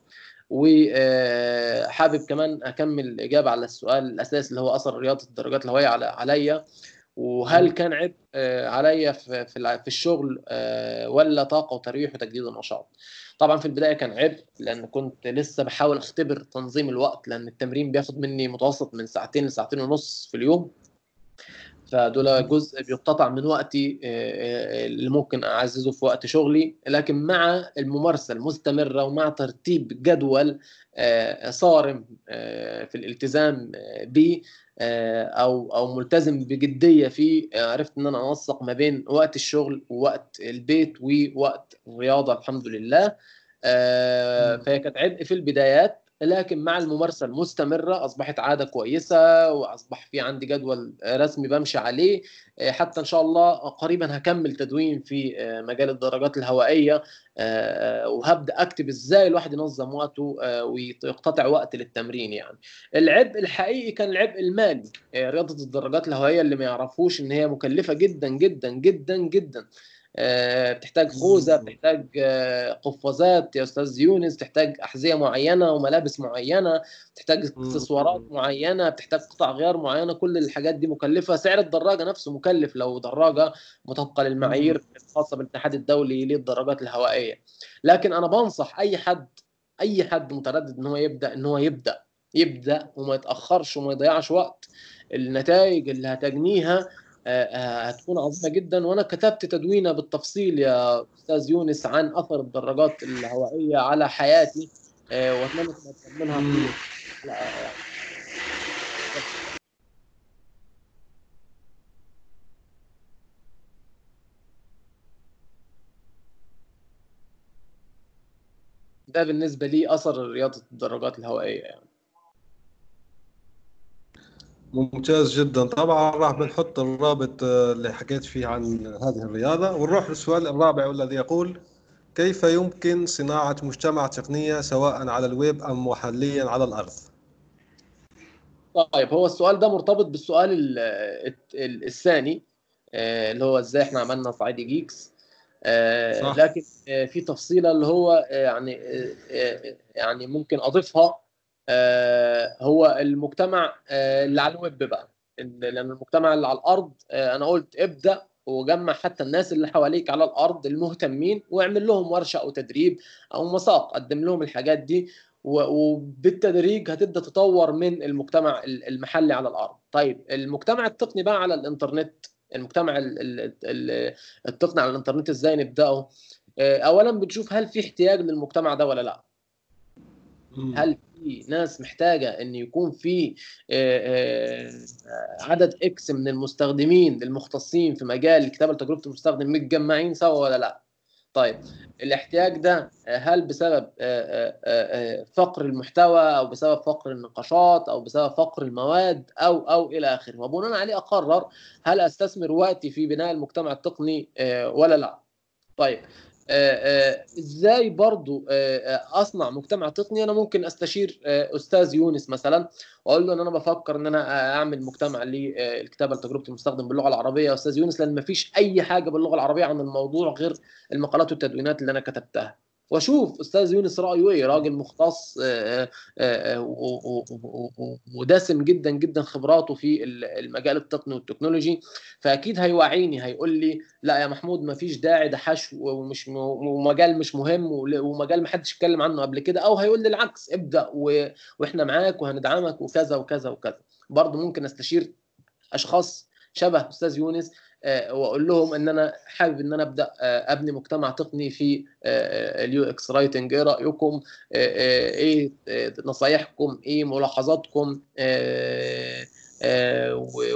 وحابب كمان أكمل الاجابه على السؤال الأساسي اللي هو أثر رياضة الدرجات الهوائية على عليا. وهل. كان عبء آه، عليا في في الشغل آه، ولا طاقة وترويح وتجديد النشاط؟ طبعا في البداية كان عبء لأن كنت لسه بحاول أختبر تنظيم الوقت لأن التمرين بياخد مني متوسط من ساعتين لساعتين ونص في اليوم. فدول جزء بيقتطع من وقتي اللي ممكن أعززه في وقت شغلي. لكن مع الممارسة المستمرة ومع ترتيب جدول صارم في الالتزام به أو أو ملتزم بجدية فيه عرفت إن أنا أنسق ما بين وقت الشغل ووقت البيت ووقت الرياضة الحمد لله. فهي كانت عبء في البدايات. لكن مع الممارسة المستمرة أصبحت عادة كويسة وأصبح في عندي جدول رسمي بمشي عليه. حتى إن شاء الله قريبا هكمل تدوين في مجال الدرجات الهوائية. وهبدأ أكتب إزاي الواحد ينظم وقته ويقتطع وقت للتمرين يعني. العبء الحقيقي كان العبء المالي. رياضة الدرجات الهوائية اللي ما يعرفوش إن هي مكلفة جدا جدا جدا جدا. بتحتاج خوذة بتحتاج قفازات يا أستاذ يونس بتحتاج أحذية معينة وملابس معينة بتحتاج اكسسوارات معينة بتحتاج قطع غيار معينة كل الحاجات دي مكلفة. سعر الدراجة نفسه مكلف لو دراجة مطابقة للمعايير الخاصة بالاتحاد الدولي للدراجات الهوائية. لكن أنا بنصح أي حد أي حد متردد إن هو يبدأ إن هو يبدأ يبدأ وما يتأخرش وما يضيعش وقت. النتائج اللي هتجنيها هتكون عظيمة جدا وأنا كتبت تدوينة بالتفصيل يا أستاذ يونس عن أثر الدراجات الهوائية على حياتي وأتمنى تكون منها. ده بالنسبة لي أثر رياضة الدراجات الهوائية يعني ممتاز جدا. طبعا راح بنحط الرابط اللي حكيت فيه عن هذه الرياضة. ونروح للسؤال الرابع والذي يقول كيف يمكن صناعة مجتمع تقنية سواء على الويب أم محليا على الأرض؟ طيب هو السؤال ده مرتبط بالسؤال الثاني اللي هو إزاي إحنا عملنا صعيدي Geeks. صح. لكن في تفصيلة اللي هو يعني يعني ممكن أضيفها. هو المجتمع اللي على الويب بقى. لأن المجتمع اللي على الأرض أنا قلت ابدأ وجمع حتى الناس اللي حواليك على الأرض المهتمين واعمل لهم ورشة أو تدريب أو مساق قدم لهم الحاجات دي وبالتدريج هتبدأ تطور من المجتمع المحلي على الأرض. طيب المجتمع التقني بقى على الإنترنت. المجتمع التقني على الإنترنت إزاي نبدأه؟ اولا بنشوف هل في احتياج للمجتمع ده ولا لأ. هل في ناس محتاجة إن يكون في عدد إكس من المستخدمين المختصين في مجال كتابه تجربه المستخدم متجمعين سوا ولا لأ؟ طيب الاحتياج ده هل بسبب فقر المحتوى أو بسبب فقر النقاشات أو بسبب فقر المواد أو أو إلى آخره؟ وبناء عليه أقرر هل أستثمر وقتي في بناء المجتمع التقني ولا لأ؟ طيب إزاي برضو أصنع مجتمع تقني أنا ممكن أستشير أستاذ يونس مثلا وأقول له إن أنا بفكر إن أنا أعمل مجتمع للكتابه لتجربة المستخدم باللغة العربية يا أستاذ يونس لأن مفيش أي حاجة باللغة العربية عن الموضوع غير المقالات والتدوينات اللي أنا كتبتها. وأشوف أستاذ يونس رأيه إيه؟ راجل مختص ودسم جدا جدا خبراته في المجال التقني والتكنولوجي. فأكيد هيوعيني هيقول لي لا يا محمود ما فيش داعي ده حشو ومش ومجال مش مهم ومجال ما حدش اتكلم عنه قبل كده. أو هيقول لي العكس ابدأ وإحنا معاك وهندعمك وكذا وكذا وكذا. برضه ممكن أستشير أشخاص شبه أستاذ يونس وأقول لهم إن أنا حابب إن أنا أبدأ أبني مجتمع تقني في ال UX writing. إيه رأيكم؟ إيه نصايحكم؟ إيه ملاحظاتكم؟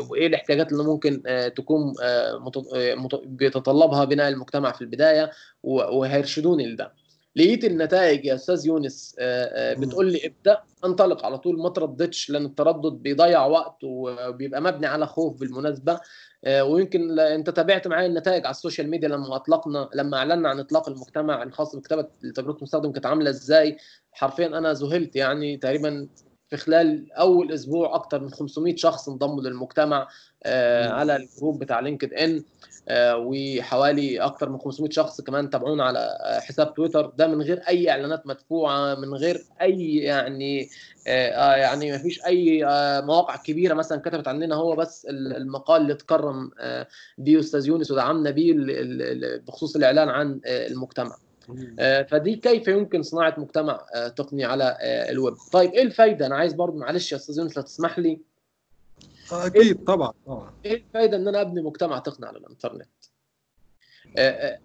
وإيه الاحتياجات اللي ممكن تكون بيتطلبها بناء المجتمع في البداية؟ وهيرشدوني لده. لقيت النتائج يا أستاذ يونس بتقول لي ابدأ انطلق على طول ما ترددش لأن التردد بيضيع وقت وبيبقى مبني على خوف بالمناسبة. ويمكن أنت تابعت معايا النتائج على السوشيال ميديا لما أطلقنا لما أعلنا عن إطلاق المجتمع الخاص بكتابه تجربة المستخدم كانت عاملة إزاي. حرفيا أنا ذهلت يعني تقريبا في خلال أول أسبوع أكثر من 500 شخص انضموا للمجتمع على الجروب بتاع LinkedIn وحوالي أكثر من 500 شخص كمان تابعونا على حساب تويتر. ده من غير أي إعلانات مدفوعة من غير أي يعني آه يعني ما فيش أي آه مواقع كبيرة مثلا كتبت عننا هو بس المقال اللي اتكرم آه بيه أستاذ يونس ودعمنا بيه بخصوص الإعلان عن المجتمع. فدي كيف يمكن صناعة مجتمع تقني على الويب؟ طيب إيه الفايدة؟ أنا عايز برضو معلش يا أستاذ يونس لو تسمح لي. أكيد طبعا طبعا. إيه الفايدة إن أنا أبني مجتمع تقني على الإنترنت؟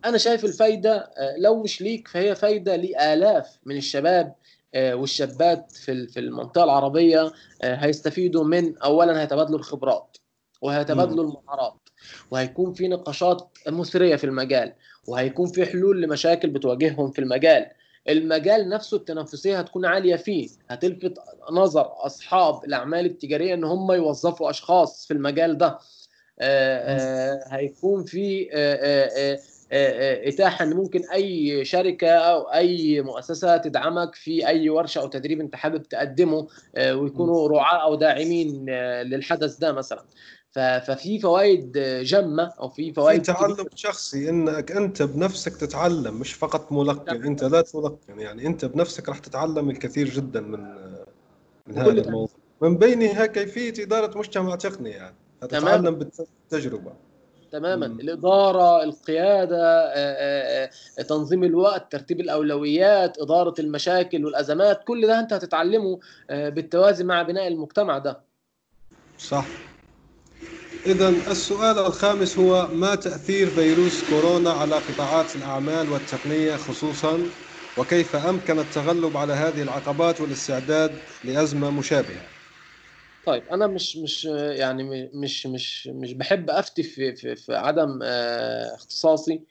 أنا شايف الفايدة لو مش ليك فهي فايدة لآلاف من الشباب والشابات في في المنطقة العربية هيستفيدوا من اولا هيتبادلوا الخبرات وهيتبادلوا المهارات. وهيكون في نقاشات مثرية في المجال وهيكون في حلول لمشاكل بتواجههم في المجال. المجال نفسه التنافسية هتكون عالية فيه هتلفت نظر أصحاب الأعمال التجارية إن هم يوظفوا أشخاص في المجال ده. هيكون في إتاحة إن ممكن أي شركة أو أي مؤسسة تدعمك في أي ورشة أو تدريب أنت حابب تقدمه ويكونوا رعاة أو داعمين للحدث ده مثلا. ففي فوائد جمه أو في فوائد في تعلم شخصي إنك أنت بنفسك تتعلم مش فقط ملقن. أنت لا تلقن يعني أنت بنفسك راح تتعلم الكثير جدا من من هذا الموضوع. من بينها كيفيه إدارة مجتمع تقني يعني. تتعلم بالتجربة. تماما. م. الإدارة القيادة تنظيم الوقت ترتيب الأولويات إدارة المشاكل والأزمات كل ده أنت هتتعلمه بالتوازي مع بناء المجتمع ده. صح. إذا السؤال الخامس هو ما تأثير فيروس كورونا على قطاعات الأعمال والتقنية خصوصا وكيف أمكن التغلب على هذه العقبات والاستعداد لأزمة مشابهة؟ طيب أنا مش مش يعني مش مش مش بحب أفتي في في, في عدم اختصاصي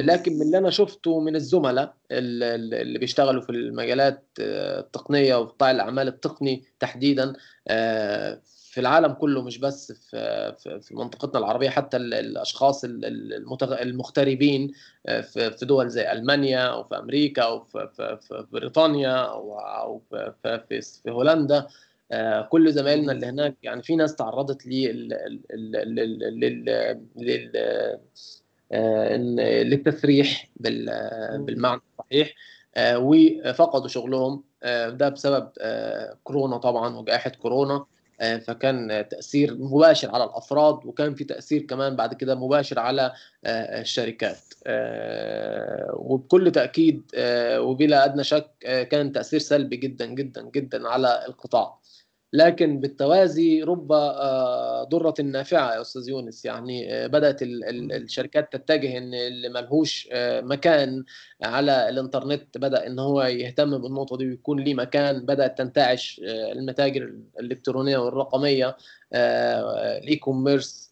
لكن من اللي أنا شفته من الزملاء اللي بيشتغلوا في المجالات التقنية وقطاع الأعمال التقني تحديدا في العالم كله مش بس في في منطقتنا العربية حتى الأشخاص المغتربين في دول زي ألمانيا أو في أمريكا أو في, بريطانيا أو في, في, هولندا كل زمايلنا اللي هناك يعني في ناس تعرضت للتسريح بالمعنى الصحيح وفقدوا شغلهم ده بسبب كورونا طبعا وجائحة كورونا. فكان تأثير مباشر على الأفراد وكان في تأثير كمان بعد كده مباشر على الشركات. وبكل تأكيد وبلا أدنى شك كان تأثير سلبي جدا جدا جدا على القطاع. لكن بالتوازي رب ضرة نافعة يا أستاذ يونس. يعني بدأت الشركات تتجه إن اللي ملهوش مكان على الإنترنت بدأ إن هو يهتم بالنقطة دي ويكون ليه مكان بدأت تنتعش المتاجر الإلكترونية والرقمية ال e-commerce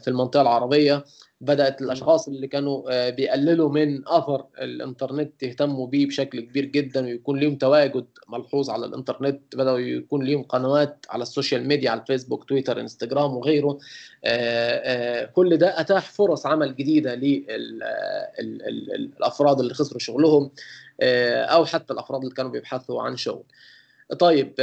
في المنطقة العربية. بدأت الأشخاص اللي كانوا بيقللوا من أثر الإنترنت يهتموا بيه بشكل كبير جدا ويكون لهم تواجد ملحوظ على الإنترنت بدأوا يكون لهم قنوات على السوشيال ميديا على الفيسبوك تويتر إنستجرام وغيره. كل ده أتاح فرص عمل جديدة للافراد اللي خسروا شغلهم أو حتى الأفراد اللي كانوا بيبحثوا عن شغل. طيب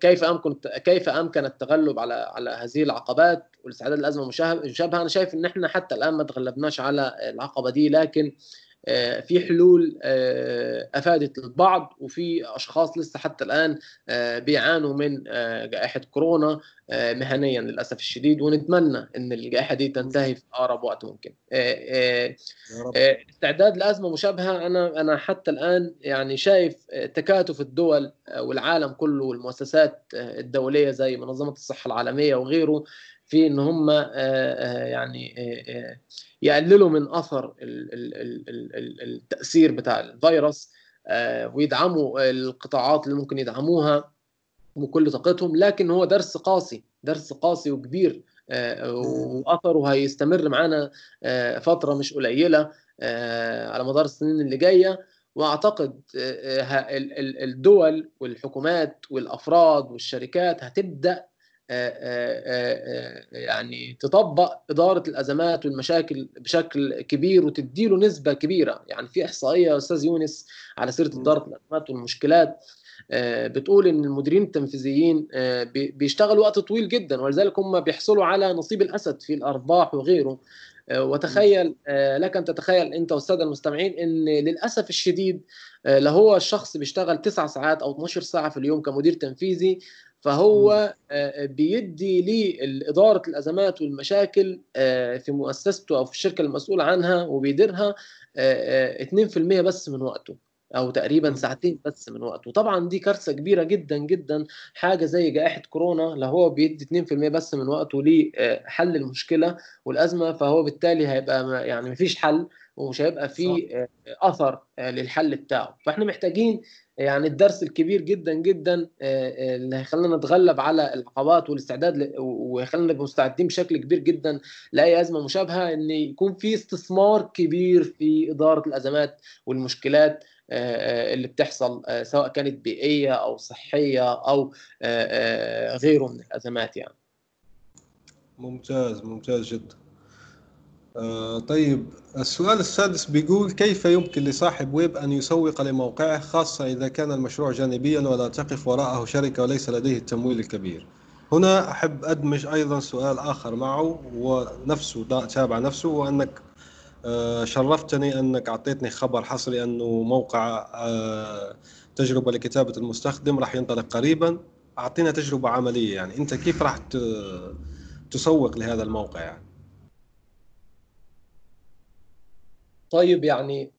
كيف أمكن كيف أمكن التغلب على على هذه العقبات والاستعداد للأزمة المشابهه أنا شايف إن إحنا حتى الآن ما تغلبناش على العقبة دي لكن في حلول أفادت البعض وفي أشخاص لسه حتى الآن بيعانوا من جائحة كورونا مهنيا للأسف الشديد ونتمنى إن الجائحة دي تنتهي في أقرب وقت ممكن. استعداد لأزمة مشابهة أنا أنا حتى الآن يعني شايف تكاتف الدول والعالم كله والمؤسسات الدولية زي منظمة الصحة العالمية وغيره في إن هم يعني يقللوا من أثر التأثير بتاع الفيروس ويدعموا القطاعات اللي ممكن يدعموها بكل طاقتهم لكن هو درس قاسي درس قاسي وكبير وأثره هيستمر معانا فترة مش قليلة على مدار السنين اللي جاية. وأعتقد الدول والحكومات والأفراد والشركات هتبدأ يعني تطبق إدارة الأزمات والمشاكل بشكل كبير وتديله نسبة كبيرة. يعني في إحصائية أستاذ يونس على سيرة إدارة الأزمات والمشكلات بتقول إن المديرين التنفيذيين بيشتغلوا وقت طويل جدا ولذلك هم بيحصلوا على نصيب الأسد في الأرباح وغيره. وتخيل لك أن تتخيل أنت والساده المستمعين إن للأسف الشديد لو هو الشخص بيشتغل 9 ساعات أو 12 ساعة في اليوم كمدير تنفيذي فهو بيدي لإدارة الأزمات والمشاكل في مؤسسته أو في الشركة المسؤول عنها وبيديرها 2% بس من وقته أو تقريبا ساعتين بس من وقته. وطبعا دي كارثة كبيرة جدا جدا حاجة زي جائحة كورونا لو هو بيدي 2% بس من وقته لحل المشكلة والأزمة فهو بالتالي هيبقى يعني مفيش حل ومش هيبقى في أثر للحل بتاعه. فإحنا محتاجين يعني الدرس الكبير جدا جدا اللي هيخلينا نتغلب على العقبات والاستعداد ويخلينا نبقى مستعدين بشكل كبير جدا لأي أزمة مشابهة إن يكون في استثمار كبير في إدارة الأزمات والمشكلات اللي بتحصل سواء كانت بيئية أو صحية أو غيره من الأزمات يعني. ممتاز ممتاز جدا. آه طيب السؤال السادس بيقول كيف يمكن لصاحب ويب أن يسوق لموقعه خاصة إذا كان المشروع جانبيا ولا تقف وراءه شركة وليس لديه التمويل الكبير؟ هنا أحب أدمج أيضا سؤال آخر معه ونفسه تابع نفسه وأنك آه شرفتني أنك أعطيتني خبر حصري أنه موقع آه تجربة لكتابة المستخدم راح ينطلق قريبا. أعطينا تجربة عملية يعني. أنت كيف راح تسوق لهذا الموقع يعني؟ طيب يعني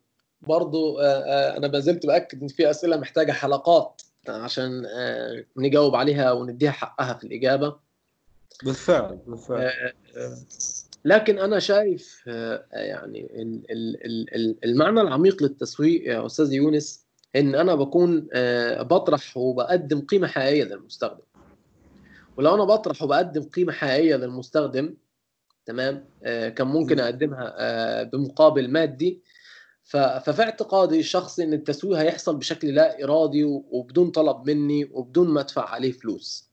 برضو أنا ما زلت بأكد إن في أسئلة محتاجة حلقات عشان نجاوب عليها ونديها حقها في الإجابة. بالفعل بالفعل. لكن أنا شايف يعني المعنى العميق للتسويق يا أستاذ يونس إن أنا بكون بطرح وبقدم قيمة حقيقية للمستخدم. ولو أنا بطرح وبقدم قيمة حقيقية للمستخدم تمام؟ آه كان ممكن أقدمها آه بمقابل مادي. ففي اعتقادي الشخصي إن التسويق هيحصل بشكل لا إرادي وبدون طلب مني وبدون ما أدفع عليه فلوس.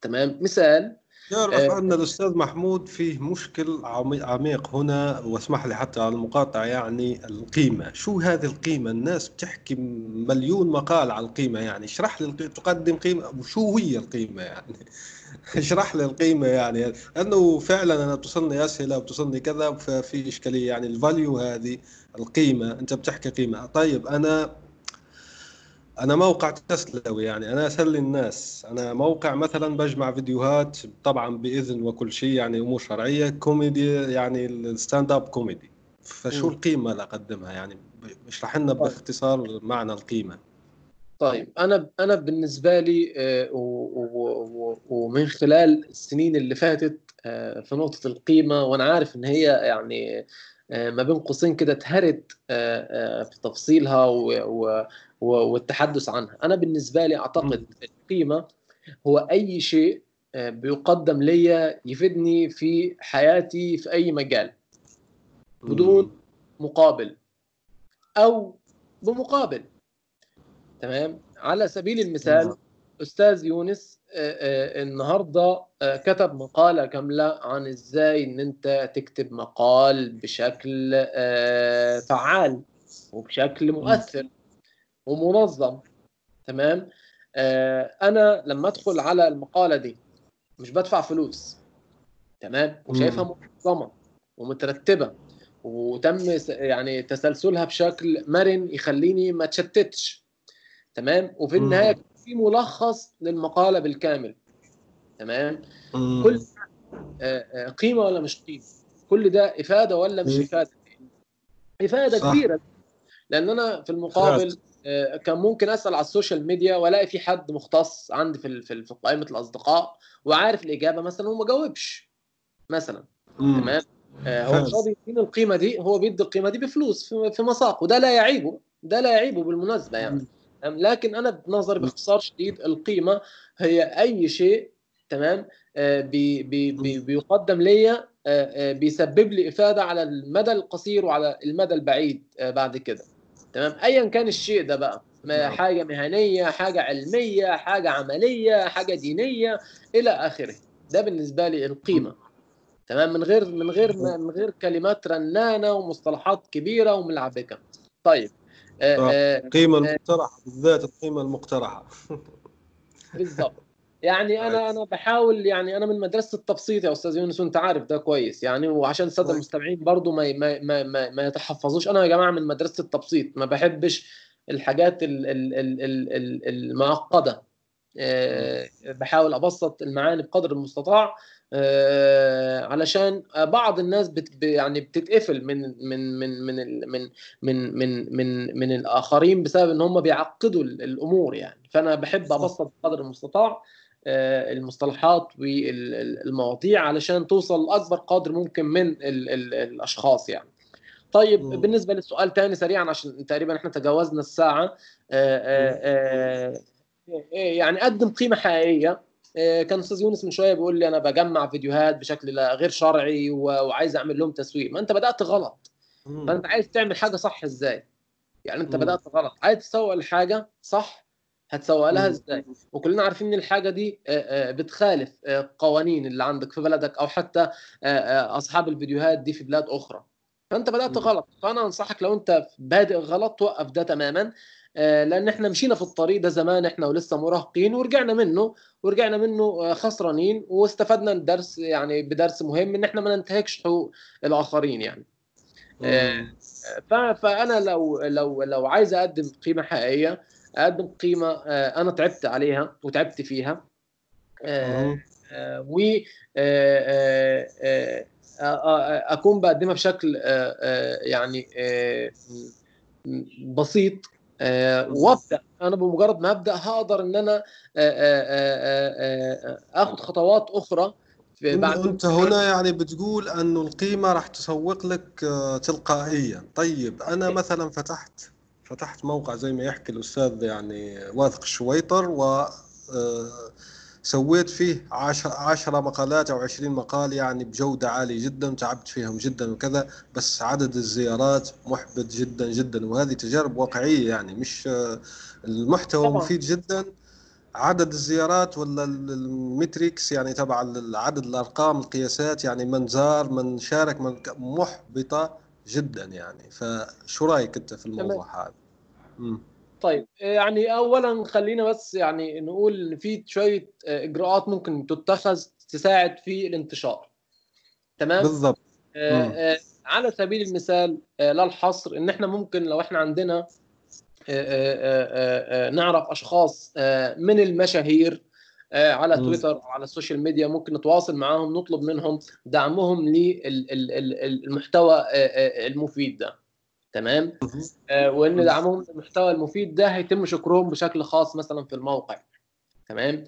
تمام؟ مثال يعرف آه أن الأستاذ محمود فيه مشكل عميق هنا واسمح لي حتى على المقاطعة يعني القيمة. شو هذه القيمة؟ الناس بتحكي مليون مقال على القيمة يعني اشرح لي تقدم قيمة. وشو هي القيمة؟ يعني اشرح لي القيمة يعني لأنه فعلا أنا بتصلني أسئلة وبتصلني كذا ففي إشكالية يعني الفاليو هذه القيمة. أنت بتحكي قيمة. طيب أنا أنا موقع تسلية يعني أنا أسلي الناس. أنا موقع مثلا بجمع فيديوهات طبعا بإذن وكل شيء يعني أمور شرعية كوميدي يعني ال stand-up comedy. فشو م. القيمة اللي أقدمها؟ يعني اشرح لنا باختصار معنى القيمة. طيب أنا أنا بالنسبة لي ومن خلال السنين اللي فاتت في نقطة القيمة وأنا عارف إن هي يعني ما بين قوسين كده اتهرت في تفصيلها والتحدث عنها. أنا بالنسبة لي أعتقد القيمة هو أي شيء بيقدم ليا يفيدني في حياتي في أي مجال. بدون مقابل أو بمقابل. تمام؟ على سبيل المثال أستاذ يونس النهارده كتب مقالة كامله عن إزاي إن أنت تكتب مقال بشكل فعال وبشكل مؤثر ومنظم تمام؟ أنا لما أدخل على المقالة دي مش بدفع فلوس تمام؟ وشايفها منظمة ومترتبة وتم يعني تسلسلها بشكل مرن يخليني ما اتشتتش تمام؟ وفي النهاية في ملخص للمقالة بالكامل. تمام؟ مم. كل قيمة ولا مش قيمة؟ كل ده إفادة ولا مش إفادة؟ إفادة صح. كبيرة. لأن أنا في المقابل كان ممكن أسأل على السوشيال ميديا وألاقي في حد مختص عندي في في قائمة الأصدقاء وعارف الإجابة مثلا وما جاوبش مثلا. مم. تمام؟ هو مش راضي يديني القيمة دي هو بيدي القيمة دي بفلوس في مساق وده لا يعيبه ده لا يعيبه بالمناسبة يعني. لكن أنا بنظري باختصار شديد القيمة هي أي شيء تمام؟ بي بي بي بيقدم ليا بيسبب لي إفادة على المدى القصير وعلى المدى البعيد بعد كده. تمام؟ ايا كان الشيء ده بقى. حاجة مهنية حاجة علمية حاجة عملية حاجة دينية إلى آخره. ده بالنسبة لي القيمة. تمام؟ من غير من غير من غير كلمات رنانة ومصطلحات كبيرة وملعبكة. طيب القيمة المقترحة بالذات القيمة المقترحة. بالضبط. يعني أنا أنا بحاول يعني أنا من مدرسة التبسيط يا أستاذ يونس وأنت عارف ده كويس. يعني وعشان الساده المستمعين برضو ما ما ما ما, ما يتحفظوش. أنا يا جماعة من مدرسة التبسيط ما بحبش الحاجات المعقدة. بحاول أبسط المعاني بقدر المستطاع. آه علشان بعض الناس بت يعني بتتقفل من من من من من من من من, من الآخرين بسبب إن هم بيعقدوا الأمور يعني. فأنا بحب أبسط قدر المستطاع آه المصطلحات والمواضيع علشان توصل لأكبر قدر ممكن من ال ال الأشخاص يعني. طيب مم. بالنسبة للسؤال تاني سريعا عشان تقريبا إحنا تجاوزنا الساعة آه، آه، آآ آآ آه، يعني قدم قيمة حقيقية. كان أستاذ يونس من شوية بيقول لي أنا بجمع فيديوهات بشكل غير شرعي وعايز أعمل لهم تسويق. ما أنت بدأت غلط. فأنت عايز تعمل حاجة صح إزاي؟ يعني أنت بدأت غلط. عايز تسوق الحاجة صح هتسوق لها إزاي؟ وكلنا عارفين إن الحاجة دي بتخالف قوانين اللي عندك في بلدك أو حتى أصحاب الفيديوهات دي في بلاد أخرى. فأنت بدأت غلط. فأنا أنصحك لو أنت بادئ غلط توقف ده تماما. لأن إحنا مشينا في الطريق ده زمان إحنا ولسه مراهقين ورجعنا منه ورجعنا منه خسرانين واستفدنا الدرس يعني بدرس مهم إن إحنا ما ننتهكش حقوق الآخرين يعني. فأنا لو لو لو عايز أقدم قيمة حقيقية أقدم قيمة أنا تعبت عليها وتعبت فيها. و أكون بقدمها بشكل يعني بسيط. وابدا أنا بمجرد ما أبدأ هقدر إن أنا اخذ خطوات أخرى بعد أنت هنا يعني بتقول انه القيمة راح تسوق لك تلقائيا. طيب أنا مثلا فتحت فتحت موقع زي ما يحكي الأستاذ يعني واثق الشويطر و سويت فيه عشر, عشرة مقالات أو عشرين مقال يعني بجودة عالية جدا تعبت فيهم جدا وكذا بس عدد الزيارات محبط جدا جدا وهذه تجارب واقعية يعني مش المحتوى طبعا. مفيد جدا عدد الزيارات ولا المتريكس يعني تبع عدد الأرقام القياسات يعني من زار من شارك من محبطة جدا يعني فشو رأيك أنت في الموضوع هذا؟ طيب يعني اولا خلينا بس يعني نقول إن في شوية إجراءات ممكن تتخذ تساعد في الانتشار. تمام؟ بالضبط. آه آه على سبيل المثال آه لا الحصر إن إحنا ممكن لو إحنا عندنا آه نعرف أشخاص من المشاهير على تويتر أو على السوشيال ميديا ممكن نتواصل معاهم نطلب منهم دعمهم للمحتوى المفيد ده. تمام؟ آه وإن دعمهم المحتوى المفيد ده هيتم شكرهم بشكل خاص مثلا في الموقع. تمام؟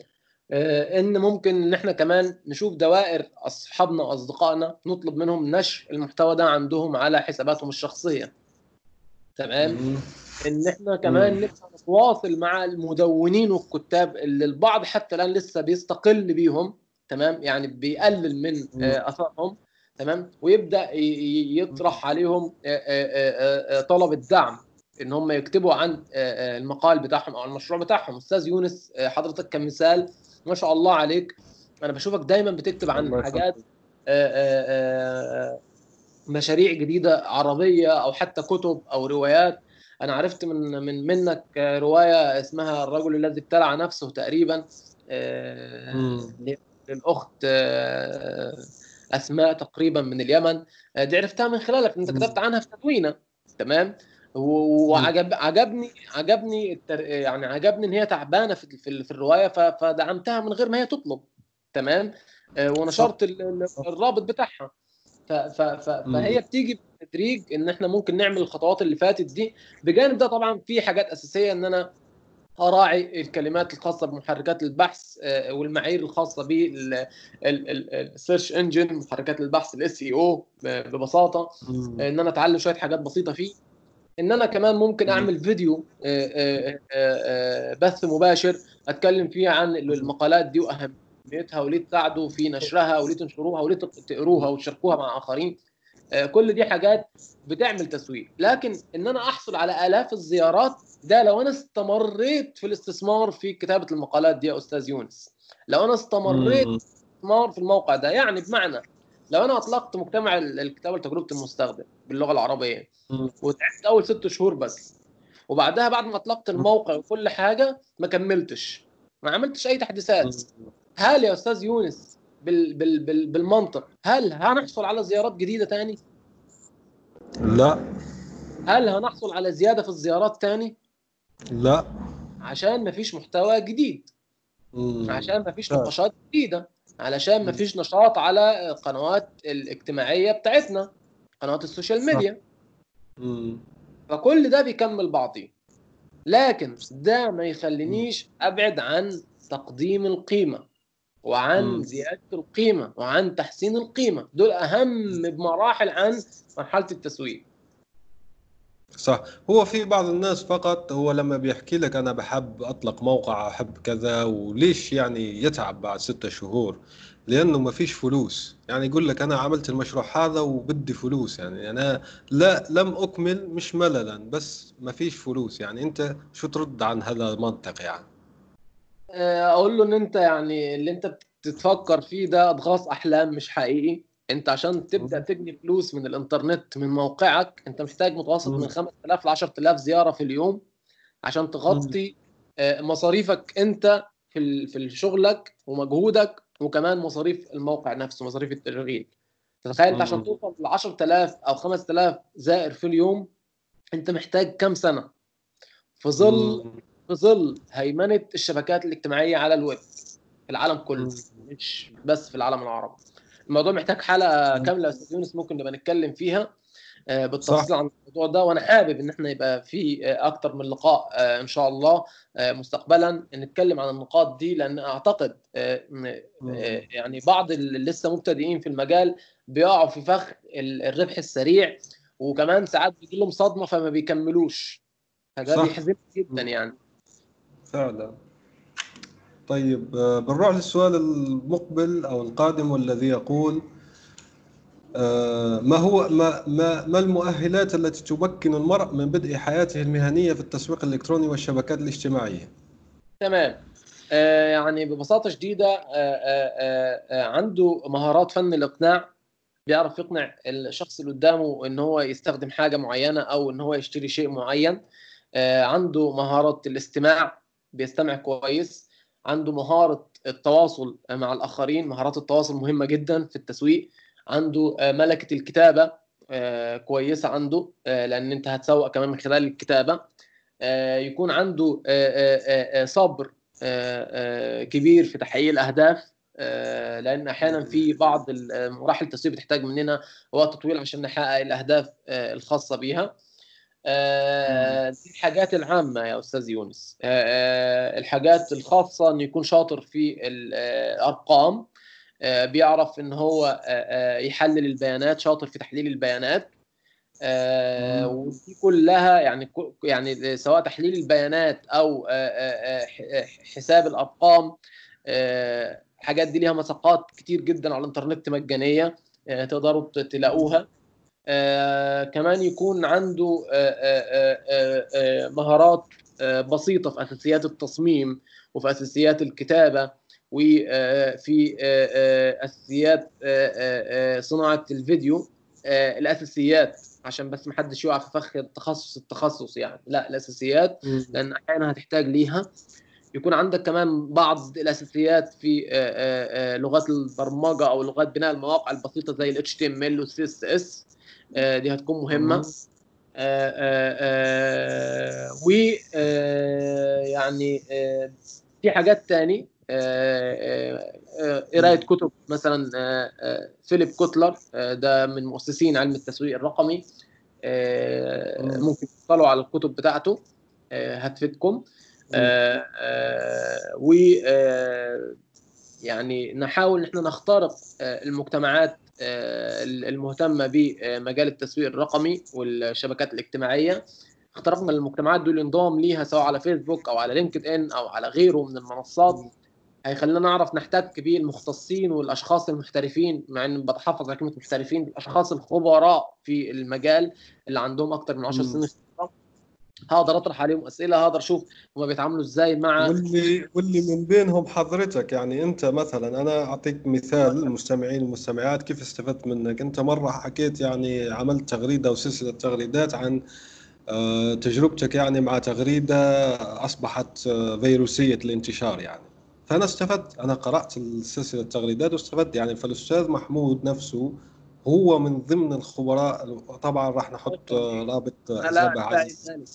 آه إن ممكن إن إحنا كمان نشوف دوائر أصحابنا وأصدقائنا نطلب منهم نشر المحتوى ده عندهم على حساباتهم الشخصية. تمام؟ إن إحنا كمان نبقى نتواصل مع المدونين والكتاب اللي البعض حتى الآن لسه بيستقل بيهم تمام؟ يعني بيقلل من آه اثرهم تمام؟ ويبدأ يطرح عليهم طلب الدعم إن هم يكتبوا عن المقال بتاعهم أو المشروع بتاعهم. أستاذ يونس حضرتك كمثال ما شاء الله عليك. أنا بشوفك دايما بتكتب عن حاجات مشاريع جديدة عربية أو حتى كتب أو روايات. أنا عرفت من من منك رواية اسمها الرجل الذي ابتلع نفسه تقريبا للاخت اسماء تقريبا من اليمن. دي عرفتها من خلالك انت كتبت عنها في تدوينه تمام؟ وعجب عجبني عجبني يعني عجبني إن هي تعبانة في في, في الرواية فدعمتها من غير ما هي تطلب. تمام؟ ونشرت الرابط بتاعها. فهي بتيجي بالتدريج إن إحنا ممكن نعمل الخطوات اللي فاتت دي. بجانب ده طبعا في حاجات أساسية إن أنا اراعي الكلمات الخاصة بمحركات البحث والمعايير الخاصة بال search engine محركات البحث ال SEO ببساطة إن أنا أتعلم شوية حاجات بسيطة فيه. إن أنا كمان ممكن أعمل فيديو بث مباشر أتكلم فيه عن المقالات دي وأهميتها وليه تساعدوا في نشرها وليه تنشروها وليه تقروها وتشاركوها مع آخرين. كل دي حاجات بتعمل تسويق. لكن إن أنا أحصل على آلاف الزيارات ده لو أنا استمريت في الاستثمار في كتابة المقالات دي يا أستاذ يونس. لو أنا استمريت في الاستثمار في الموقع ده يعني بمعنى لو أنا أطلقت مجتمع الكتابة لتجربة المستخدم باللغة العربية وتعبت أول ست شهور بس وبعدها بعد ما أطلقت الموقع وكل حاجة ما كملتش ما عملتش أي تحديثات هل يا أستاذ يونس بال بال بال بالمنطق هل هنحصل على زيارات جديدة تاني؟ لا. هل هنحصل على زيادة في الزيارات تاني؟ لا. عشان مفيش محتوى جديد. مم. عشان مفيش نقاشات جديدة. علشان ما فيش نشاط على القنوات الاجتماعية بتاعتنا قنوات السوشيال ميديا. مم. فكل ده بيكمل بعضيه. لكن ده ما يخلينيش أبعد عن تقديم القيمة وعن مم. زيادة القيمة وعن تحسين القيمة. دول أهم بمراحل عن مرحلة التسويق. صح. هو في بعض الناس فقط هو لما بيحكي لك أنا بحب أطلق موقع أحب كذا وليش يعني يتعب بعد ستة شهور؟ لأنه ما فيش فلوس. يعني يقول لك أنا عملت المشروع هذا وبدي فلوس يعني. أنا لا لم أكمل مش مللا بس ما فيش فلوس. يعني أنت شو ترد عن هذا المنطق يعني؟ آه، أقول له إن أنت يعني اللي أنت بتتفكر فيه ده اضغاث أحلام مش حقيقي. انت عشان تبدأ. تجني فلوس من الانترنت من موقعك انت محتاج متوسط. من 5000 ل 10000 زيارة في اليوم عشان تغطي آه، مصاريفك انت في في شغلك ومجهودك وكمان مصاريف الموقع نفسه مصاريف التشغيل تخيل انت عشان. توصل ل 10000 أو 5000 زائر في اليوم انت محتاج كام سنة في ظل. في ظل هيمنة الشبكات الاجتماعية على الويب في العالم كله. مش بس في العالم العربي الموضوع محتاج حلقة. كاملة يا أستاذ يونس ممكن نبقى نتكلم فيها آه، بالتفصيل عن الموضوع ده وأنا حابب إن إحنا يبقى في آه، أكتر من لقاء آه، إن شاء الله مستقبلا نتكلم عن النقاط دي لأن أعتقد. يعني بعض اللي لسه مبتدئين في المجال بيقعوا في فخ ال- الربح السريع وكمان ساعات بيجي لهم صدمة فما بيكملوش فده بيحزن جدا. يعني فعلا طيب آه، بنروح للسؤال المقبل أو القادم والذي يقول آه، ما هو ما ما ما المؤهلات التي تمكن المرء من بدء حياته المهنية في التسويق الإلكتروني والشبكات الاجتماعية؟ تمام. آه، يعني آه، آه، عنده مهارات فن الإقناع بيعرف يقنع الشخص اللي قدامه إن هو يستخدم حاجة معينة أو إن هو يشتري شيء معين. عنده مهارة الاستماع بيستمع كويس. عنده مهارة التواصل مع الآخرين مهارات التواصل مهمة جدا في التسويق. عنده آه، ملكة الكتابة آه، كويسة عنده آه، لأن أنت هتسوق كمان من خلال الكتابة. آه، يكون عنده صبر كبير في تحقيق الأهداف. لأن أحيانا في بعض مراحل التسويق بتحتاج مننا وقت طويل عشان نحقق الأهداف الخاصة بيها. آه، دي الحاجات العامة يا أستاذ يونس. آه، آه، الحاجات الخاصة انه يكون شاطر في الأرقام. آه، بيعرف إن هو آه، آه، يحلل البيانات شاطر في تحليل البيانات. ودي كلها يعني يعني سواء تحليل البيانات ح- حساب الأرقام. آه، الحاجات دي ليها مساقات كتير جدا على الإنترنت مجانية آه، تقدروا تلاقوها. آه، كمان يكون عنده آه، آه، مهارات بسيطة في أساسيات التصميم وفي أساسيات الكتابة وفي أساسيات آه، صناعة الفيديو. الأساسيات عشان بس محدش يقع في فخ التخصص التخصص يعني. لا الأساسيات مم. لأن أحيانا هتحتاج ليها. يكون عندك كمان بعض الأساسيات في لغات البرمجة أو لغات بناء المواقع البسيطة زي ال HTML وال CSS دي هتكون مهمة. آه، آه، آه، و آه، يعني آه، في حاجات تاني آه، آه، آه، قراية كتب مثلا آه، آه، فيليب كوتلر آه، ده من مؤسسين علم التسويق الرقمي آه، مم. ممكن تطلعوا على الكتب بتاعته آه، هتفيدكم. آه، آه، و آه، يعني نحاول إن إحنا نخترق آه، المجتمعات آه، المهتمه بمجال التسويق الرقمي والشبكات الاجتماعية اخترقنا المجتمعات دول انضم ليها سواء على فيسبوك أو على لينكد ان أو على غيره من المنصات هيخلينا نعرف نحتك بالمختصين والأشخاص المحترفين مع إن بتحفظ على كلمه محترفين الأشخاص الخبراء في المجال اللي عندهم أكتر من 10 مم. سنين. هقدر اطرح عليهم اسئله هقدر أشوف هما بيتعاملوا إزاي مع واللي واللي من بينهم حضرتك يعني انت مثلا أنا أعطيك مثال للمستمعين والمستمعات كيف استفدت منك؟ انت مرة حكيت يعني عملت تغريدة أو سلسلة تغريدات عن آه، تجربتك يعني مع تغريدة أصبحت آه، فيروسية الانتشار يعني. فأنا استفدت أنا قرأت السلسلة التغريدات واستفدت يعني. فالأستاذ محمود نفسه هو من ضمن الخبراء طبعا راح نحط آه، رابط لا على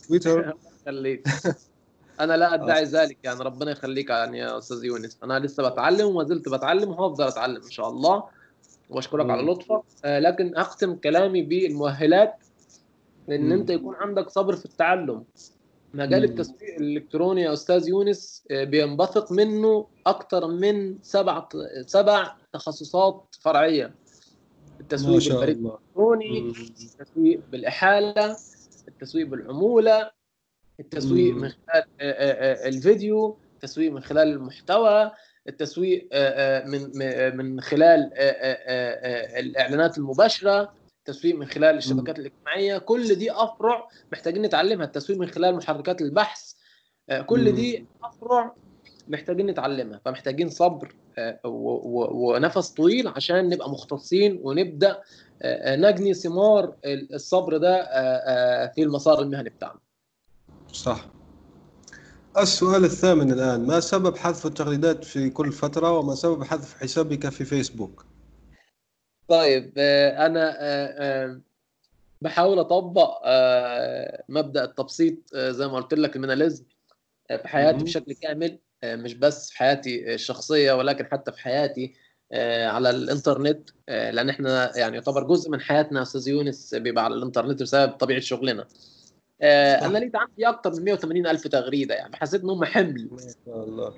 تويتر. أنا لا أدعي ذلك يعني ربنا يخليك يعني يا أستاذ يونس. أنا لسه بتعلم وما زلت بتعلم وهفضل اتعلم إن شاء الله. وأشكرك على لطفك آه، لكن أختم كلامي بالمؤهلات. إن أنت يكون عندك صبر في التعلم. مجال التسويق الإلكتروني يا أستاذ يونس آه، بينبثق منه أكثر من سبع سبع تخصصات فرعية. التسويق بالبريد الإلكتروني التسويق بالإحالة التسويق بالعمولة التسويق مم. من خلال الفيديو التسويق من خلال المحتوى التسويق من من خلال الإعلانات المباشرة التسويق من خلال الشبكات الاجتماعية كل دي أفرع محتاجين نتعلمها التسويق من خلال محركات البحث كل دي أفرع محتاجين نتعلمها فمحتاجين صبر ونفس طويل عشان نبقى مختصين ونبدأ نجني ثمار الصبر ده في المسار المهني بتاعنا. صح. السؤال الثامن الآن ما سبب حذف التغريدات في كل فترة وما سبب حذف حسابك في فيسبوك؟ طيب أنا بحاول أطبق مبدأ التبسيط زي ما قلت لك الميناليزم في حياتي بشكل كامل. مش بس في حياتي الشخصية ولكن حتى في حياتي على الإنترنت لأن إحنا يعني يعتبر جزء من حياتنا أستاذ يونس بيبقى على الإنترنت بسبب طبيعة شغلنا. آه أنا لقيت عندي أكتر من 180 ألف تغريدة يعني حسيت إن هم حمل.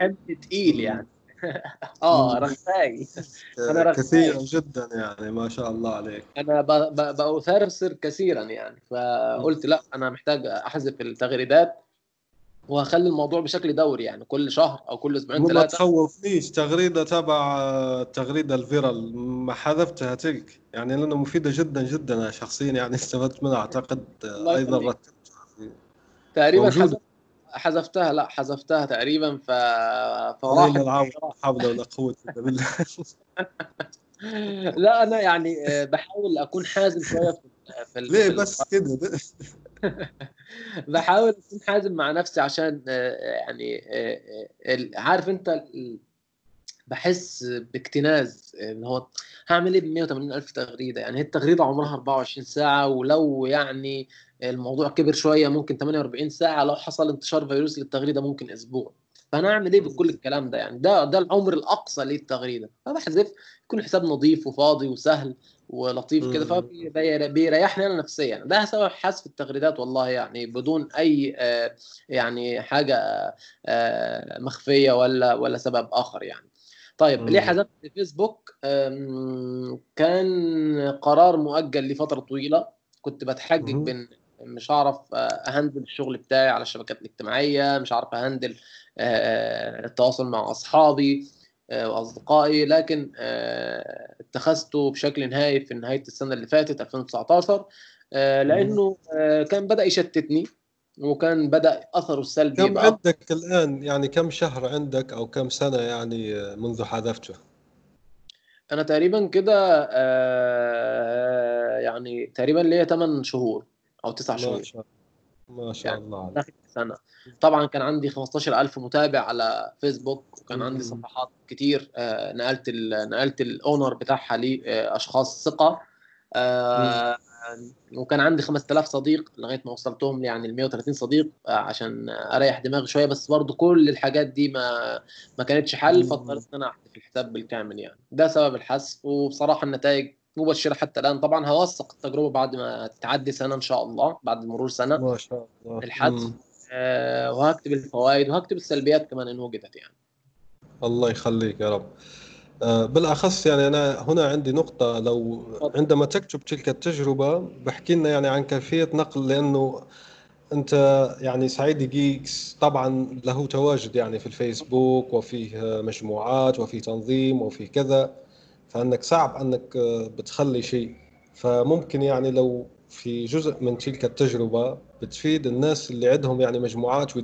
حمل تقيل يعني. آه رغاي. أنا رغاي. كثيرا جدا يعني ما شاء الله عليك. أنا باثرسر كثيرا يعني. فقلت لا أنا محتاج أحذف التغريدات. وهخلي الموضوع بشكل دوري يعني كل شهر أو كل أسبوعين ثلاثة ما تخوفنيش تغريدة تبع التغريده الفيرال ما حذفتها تلك. يعني لأنها مفيدة جدا جدا أنا شخصيا يعني استفدت منها أعتقد أيضا رتبت. تقريبا حذفتها لا حذفتها تقريبا ف فراحت. لا حول ولا قوة إلا بالله. لا أنا يعني بحاول أكون حازم شوية في, في ليه بس كده؟ بحاول أكون حازم مع نفسي عشان يعني عارف أنت بحس باكتناز اللي هو هعمل إيه ب 180 ألف تغريدة؟ يعني هي التغريدة عمرها 24 ساعة ولو يعني الموضوع كبر شوية ممكن 48 ساعة لو حصل انتشار فيروس للتغريدة ممكن أسبوع. فانا اعمل إيه بكل الكلام ده يعني؟ ده ده العمر الاقصى للتغريده فبحذف يكون الحساب نظيف وفاضي وسهل ولطيف كده فبيريحني أنا نفسيا. ده سبب حذف التغريدات والله يعني بدون اي آه يعني حاجة آه مخفية ولا ولا سبب آخر يعني. طيب مم. ليه حذفت فيسبوك؟ كان قرار مؤجل لفترة طويلة. كنت بتحجج بين مش هعرف أهندل الشغل بتاعي على الشبكات الاجتماعية مش عارف أهندل التواصل مع أصحابي وأصدقائي لكن اتخذته بشكل نهائي في نهاية السنة اللي فاتت 2019 لأنه كان بدأ يشتتني وكان بدأ أثره السلبي كم عندك الآن؟ يعني كم شهر عندك أو كم سنة يعني منذ حذفته؟ أنا تقريبا كده يعني تقريبا ليا 8 شهور أو 9 شهور. ما شاء, يعني الله داخل سنة. طبعا كان عندي 15000 متابع على فيسبوك وكان عندي صفحات كتير آه نقلت نقلت الأونر بتاعها لأشخاص ثقة آه وكان عندي 5000 صديق لغاية ما وصلتهم يعني ل 130 صديق آه عشان أريح دماغي شوية بس برضو كل الحاجات دي ما ما كانتش حل فاضطريت إن أنا أحذف الحساب بالكامل يعني. ده سبب الحذف وبصراحة النتائج مبشره حتى الآن. طبعا هوثق التجربة بعد ما تعدي سنة إن شاء الله بعد مرور سنة. ما شاء الله. الحذف آه وهكتب الفوائد وهكتب السلبيات كمان ان وجدت يعني. الله يخليك يا رب. آه بالأخص يعني أنا هنا عندي نقطة. لو عندما تكتب تلك التجربة بحكي لنا يعني عن كيفية نقل لأنه أنت يعني سعيد جيكس طبعا له تواجد يعني في الفيسبوك وفيه مجموعات وفي تنظيم وفي كذا. فانك صعب أنك بتخلي شيء. فممكن يعني لو في جزء من تلك التجربة بتفيد الناس اللي عندهم يعني مجموعات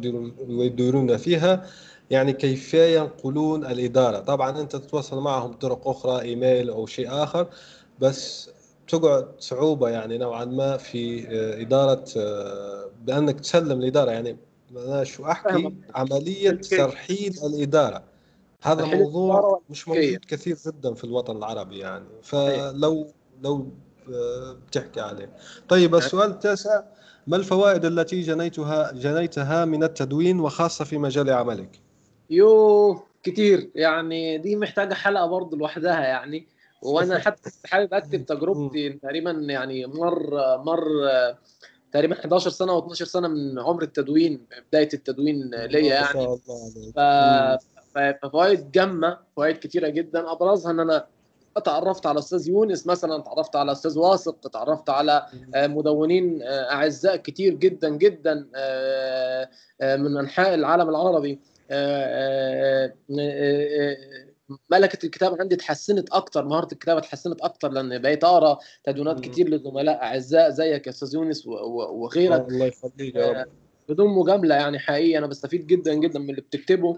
ويدورون فيها يعني كيف ينقلون الإدارة. طبعا أنت تتواصل معهم بطرق أخرى إيميل أو شيء آخر بس تقعد صعوبة يعني نوعا ما في إدارة بأنك تسلم الإدارة. يعني أنا شو أحكي؟ عملية ترحيل الإدارة. هذا موضوع مش موجود كثير جدا في الوطن العربي يعني. فلو لو بتحكي عليه. طيب السؤال التاسع ما الفوائد التي جنيتها جنيتها من التدوين وخاصة في مجال عملك؟ يو كتير. يعني دي محتاجة حلقة برضه لوحدها يعني. وأنا حتى حابب أكتب تجربتي تقريبا يعني مر مر تقريبا 11 سنة أو 12 سنة من عمر التدوين بداية التدوين ليا يعني. ف... ففوائد جامة فوائد كتيرة جدا. أبرزها إن أنا اتعرفت على أستاذ يونس مثلا تعرفت على أستاذ واثق تعرفت على مدونين أعزاء كتير جدا جدا من أنحاء العالم العربي. ملكة الكتابة عندي اتحسنت أكتر مهارة الكتابة اتحسنت أكتر لأن بقيت أقرأ تدوينات كتير لزملاء أعزاء زيك يا أستاذ يونس وغيرك. الله يخليك بدون مجاملة يعني حقيقي أنا بستفيد جدا جدا من اللي بتكتبه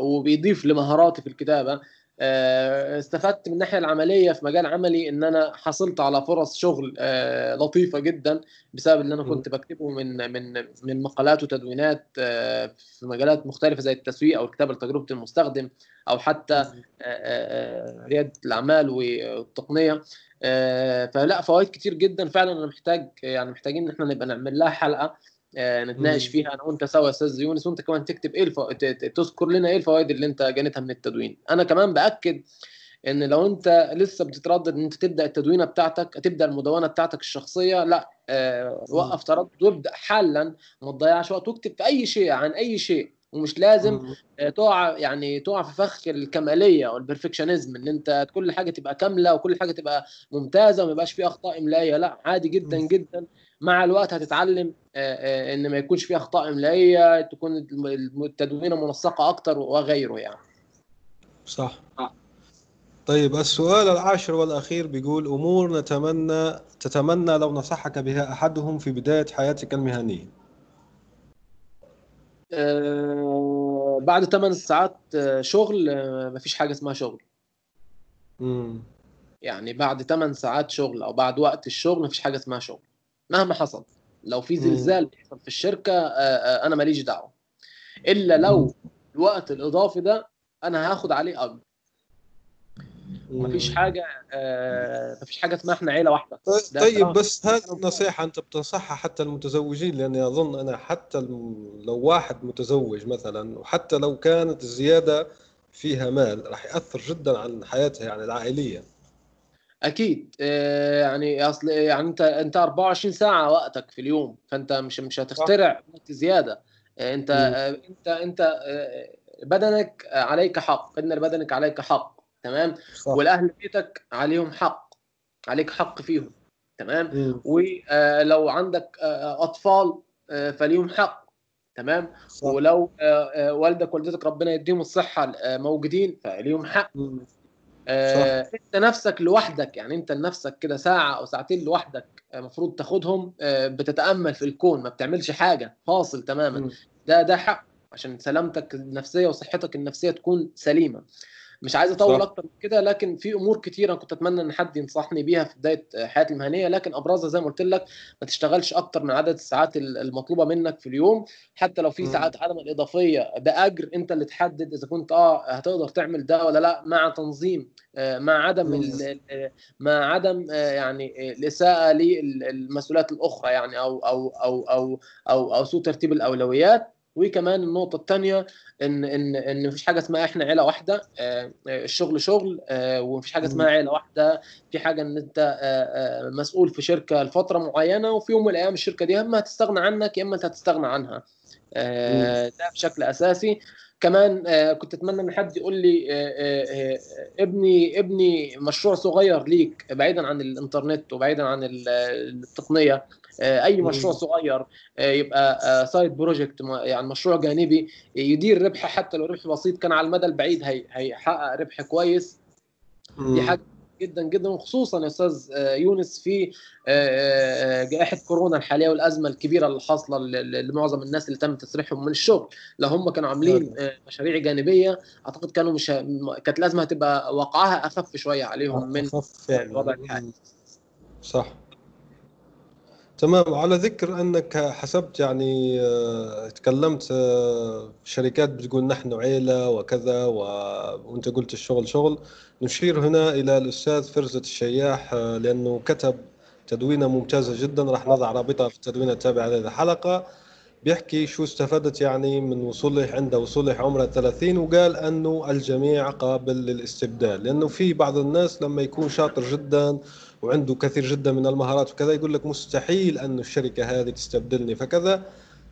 وبيضيف لمهاراتي في الكتابة. استفدت من الناحية العملية في مجال عملي إن أنا حصلت على فرص شغل لطيفة جدا بسبب اللي أنا كنت بكتبه من من من مقالات وتدوينات في مجالات مختلفة زي التسويق أو الكتابة لتجربة المستخدم أو حتى ريادة الأعمال والتقنية. فلا فوائد كتير جدا. فعلا أنا محتاج يعني محتاجين إن إحنا نبقى نعمل لها حلقة. نتناقش فيها أنا وأنت سوا يا أستاذ يونس وأنت كمان تكتب إيه الفو... تذكر لنا إيه الفوائد اللي أنت جنيتها من التدوين. أنا كمان بأكد إن لو أنت لسه بتتردد إن أنت تبدأ التدوينة بتاعتك تبدأ المدونة بتاعتك الشخصية لا آه وقف تردد وابدأ حالا ما تضيعش وقت واكتب في أي شيء عن أي شيء. ومش لازم آه تقع يعني تقع في فخ الكمالية أو البرفكشنزم إن أنت كل حاجة تبقى كاملة وكل حاجة تبقى ممتازة وما يبقاش فيها أخطاء إملائية لا عادي جدا جدا. مع الوقت هتتعلم إن ما يكونش فيها أخطاء إملائية تكون التدوينه منسقة أكتر وغيره يعني. صح. طيب السؤال العاشر والأخير بيقول أمور نتمنى تتمنى لو نصحك بها أحدهم في بداية حياتك المهنية. أه بعد 8 ساعات شغل مفيش حاجة اسمها شغل. امم يعني بعد 8 ساعات شغل أو بعد وقت الشغل مفيش حاجة اسمها شغل. مهما حصل. لو في زلزال بيحصل في الشركة أنا ماليش دعوة. إلا لو الوقت الإضافي ده أنا هاخد عليه أجر. مفيش حاجة مفيش حاجة اسمها إحنا عيلة واحدة. طيب بس هذه النصيحة أنت بتنصحها حتى المتزوجين لأني أظن أنا حتى لو واحد متزوج مثلا وحتى لو كانت الزيادة فيها مال راح يأثر جدا عن حياتها يعني العائلية. أكيد يعني أصل يعني أنت أنت 24 ساعة وقتك في اليوم فأنت مش مش هتخترع وقت زيادة أنت م. أنت أنت بدنك عليك حق إن لبدنك عليك حق تمام صح. والأهل بيتك عليهم حق عليك حق فيهم تمام م. ولو عندك أطفال فليهم حق تمام صح. ولو والدك والدتك ربنا يديهم الصحة موجودين فليهم حق م. آه انت نفسك لوحدك يعني انت لنفسك كده ساعة أو ساعتين لوحدك المفروض تاخدهم آه بتتأمل في الكون ما بتعملش حاجة فاصل تماما. م. ده ده حق عشان سلامتك النفسية وصحتك النفسية تكون سليمة. مش عايز أطول أكتر من كده لكن في أمور كتيرة كنت أتمنى إن حد ينصحني بيها في بداية حياتي المهنية لكن أبرزها زي ما قلت لك ما تشتغلش أكتر من عدد الساعات المطلوبة منك في اليوم حتى لو في ساعات عدم الإضافية بأجر أنت اللي تحدد إذا كنت آه هتقدر تعمل ده ولا لأ مع تنظيم مع عدم مع عدم يعني الإساءة للمسؤوليات الأخرى يعني أو أو أو أو أو, أو سوء ترتيب الأولويات. وكمان النقطة الثانية إن إن إن مفيش حاجة اسمها إحنا عيلة واحدة الشغل شغل ومفيش حاجة اسمها عيلة واحدة. في حاجة إن أنت مسؤول في شركة لفترة معينة وفي يوم من الأيام الشركة دي يا إما هتستغنى عنك يا إما أنت هتستغنى عنها. ده بشكل أساسي. كمان كنت أتمنى إن حد يقول لي ابني ابني مشروع صغير ليك بعيدا عن الإنترنت وبعيدا عن التقنية. أي مشروع صغير يبقى side project يعني مشروع جانبي يدير ربح حتى لو ربح بسيط كان على المدى البعيد هيحقق ربح كويس. دي حاجة جدا جدا وخصوصا يا أستاذ يونس في جائحة كورونا الحالية والأزمة الكبيرة اللي حاصلة لمعظم الناس اللي تم تسريحهم من الشغل. لو هم كانوا عاملين مشاريع جانبية أعتقد كانوا مش كانت لازمه هتبقى وقعها أخف شوية عليهم من الوضع الحالي. صح. تمام. على ذكر أنك حسبت يعني آه، تكلمت آه، شركات بتقول نحن عيلة وكذا. وأنت قلت الشغل شغل. نشير هنا إلى الأستاذ فرزة الشياح آه، لأنه كتب تدوينة ممتازة جدا. راح نضع رابطها في التدوينة التابعة لهذه الحلقة. بيحكي شو استفدت يعني من وصوله عند وصوله عمره 30 وقال أنه الجميع قابل للاستبدال. لأنه في بعض الناس لما يكون شاطر جدا وعنده كثير جدا من المهارات وكذا يقول لك مستحيل أن الشركة هذه تستبدلني فكذا.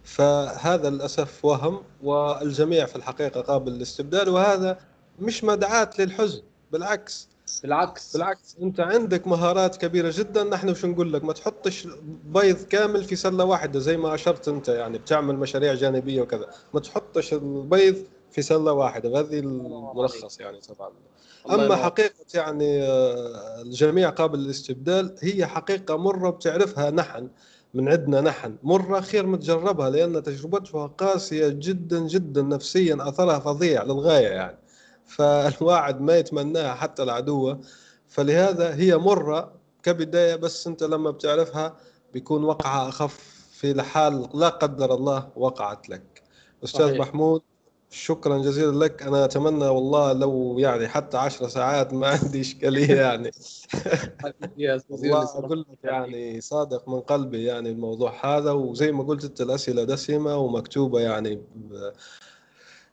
فهذا للأسف وهم والجميع في الحقيقة قابل للاستبدال وهذا مش مدعاة للحزن بالعكس. بالعكس. بالعكس أنت عندك مهارات كبيرة جدا. نحن وش نقول لك؟ ما تحطش بيض كامل في سلة واحدة زي ما أشرت أنت يعني بتعمل مشاريع جانبية وكذا. ما تحطش البيض في سلة واحدة. وهذه الملخص يعني طبعا. أما حقيقة يعني آه، الجميع قابل للاستبدال هي حقيقة مرة بتعرفها نحن من عندنا نحن مرة خير متجربها لأن تجربتها قاسية جدا جدا نفسيا أثرها فظيع للغاية يعني. فالواحد ما يتمناها حتى العدو فلهذا هي مرة كبداية بس أنت لما بتعرفها بيكون وقعها أخف في حال لا قدر الله وقعت لك. أستاذ صحيح. محمود شكرا جزيلا لك. أنا أتمنى والله لو يعني حتى عشر ساعات ما عندي إشكالية يعني. والله أقول لك يعني صادق من قلبي يعني الموضوع هذا وزي ما قلت أنت الأسئلة دسمة ومكتوبة يعني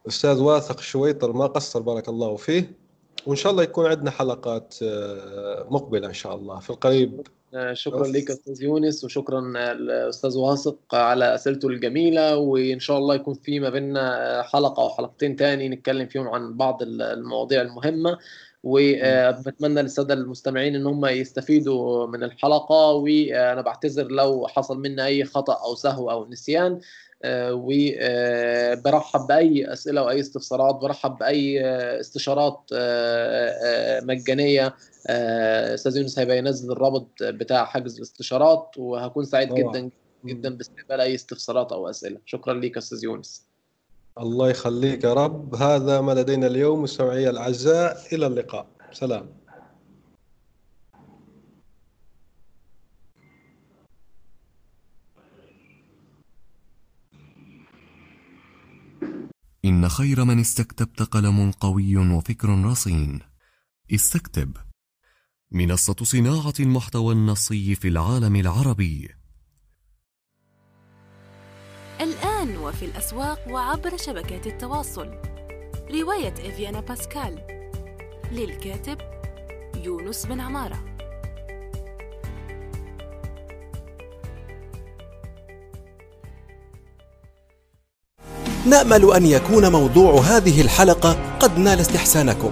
أستاذ واثق شويطر ما قصر بارك الله فيه. وإن شاء الله يكون عندنا حلقات آه، مقبلة إن شاء الله في القريب. شكرا لك أستاذ يونس وشكرا الاستاذ واثق على أسئلته الجميلة وإن شاء الله يكون في ما بيننا حلقة أو حلقتين تاني نتكلم فيهم عن بعض المواضيع المهمة. وبتمنى للسادة المستمعين إن هم يستفيدوا من الحلقة وأنا بعتذر لو حصل منا أي خطأ أو سهو أو نسيان. آه، وبرحب بأي أسئلة واي استفسارات برحب بأي استشارات آه، مجانية آه، أستاذ يونس هيبقى ينزل الرابط بتاع حجز الاستشارات وهكون سعيد أوه. جدا جدا باستقبال أي استفسارات أو أسئلة. شكرا لك أستاذ يونس. الله يخليك يا رب. هذا ما لدينا اليوم مستمعي الأعزاء إلى اللقاء. سلام. إن خير من استكتبت قلم قوي وفكر رصين. استكتب. منصة صناعة المحتوى النصي في العالم العربي. الآن وفي الأسواق وعبر شبكات التواصل. رواية إفيانا باسكال للكاتب يونس بن عمارة نأمل أن يكون موضوع هذه الحلقة قد نال استحسانكم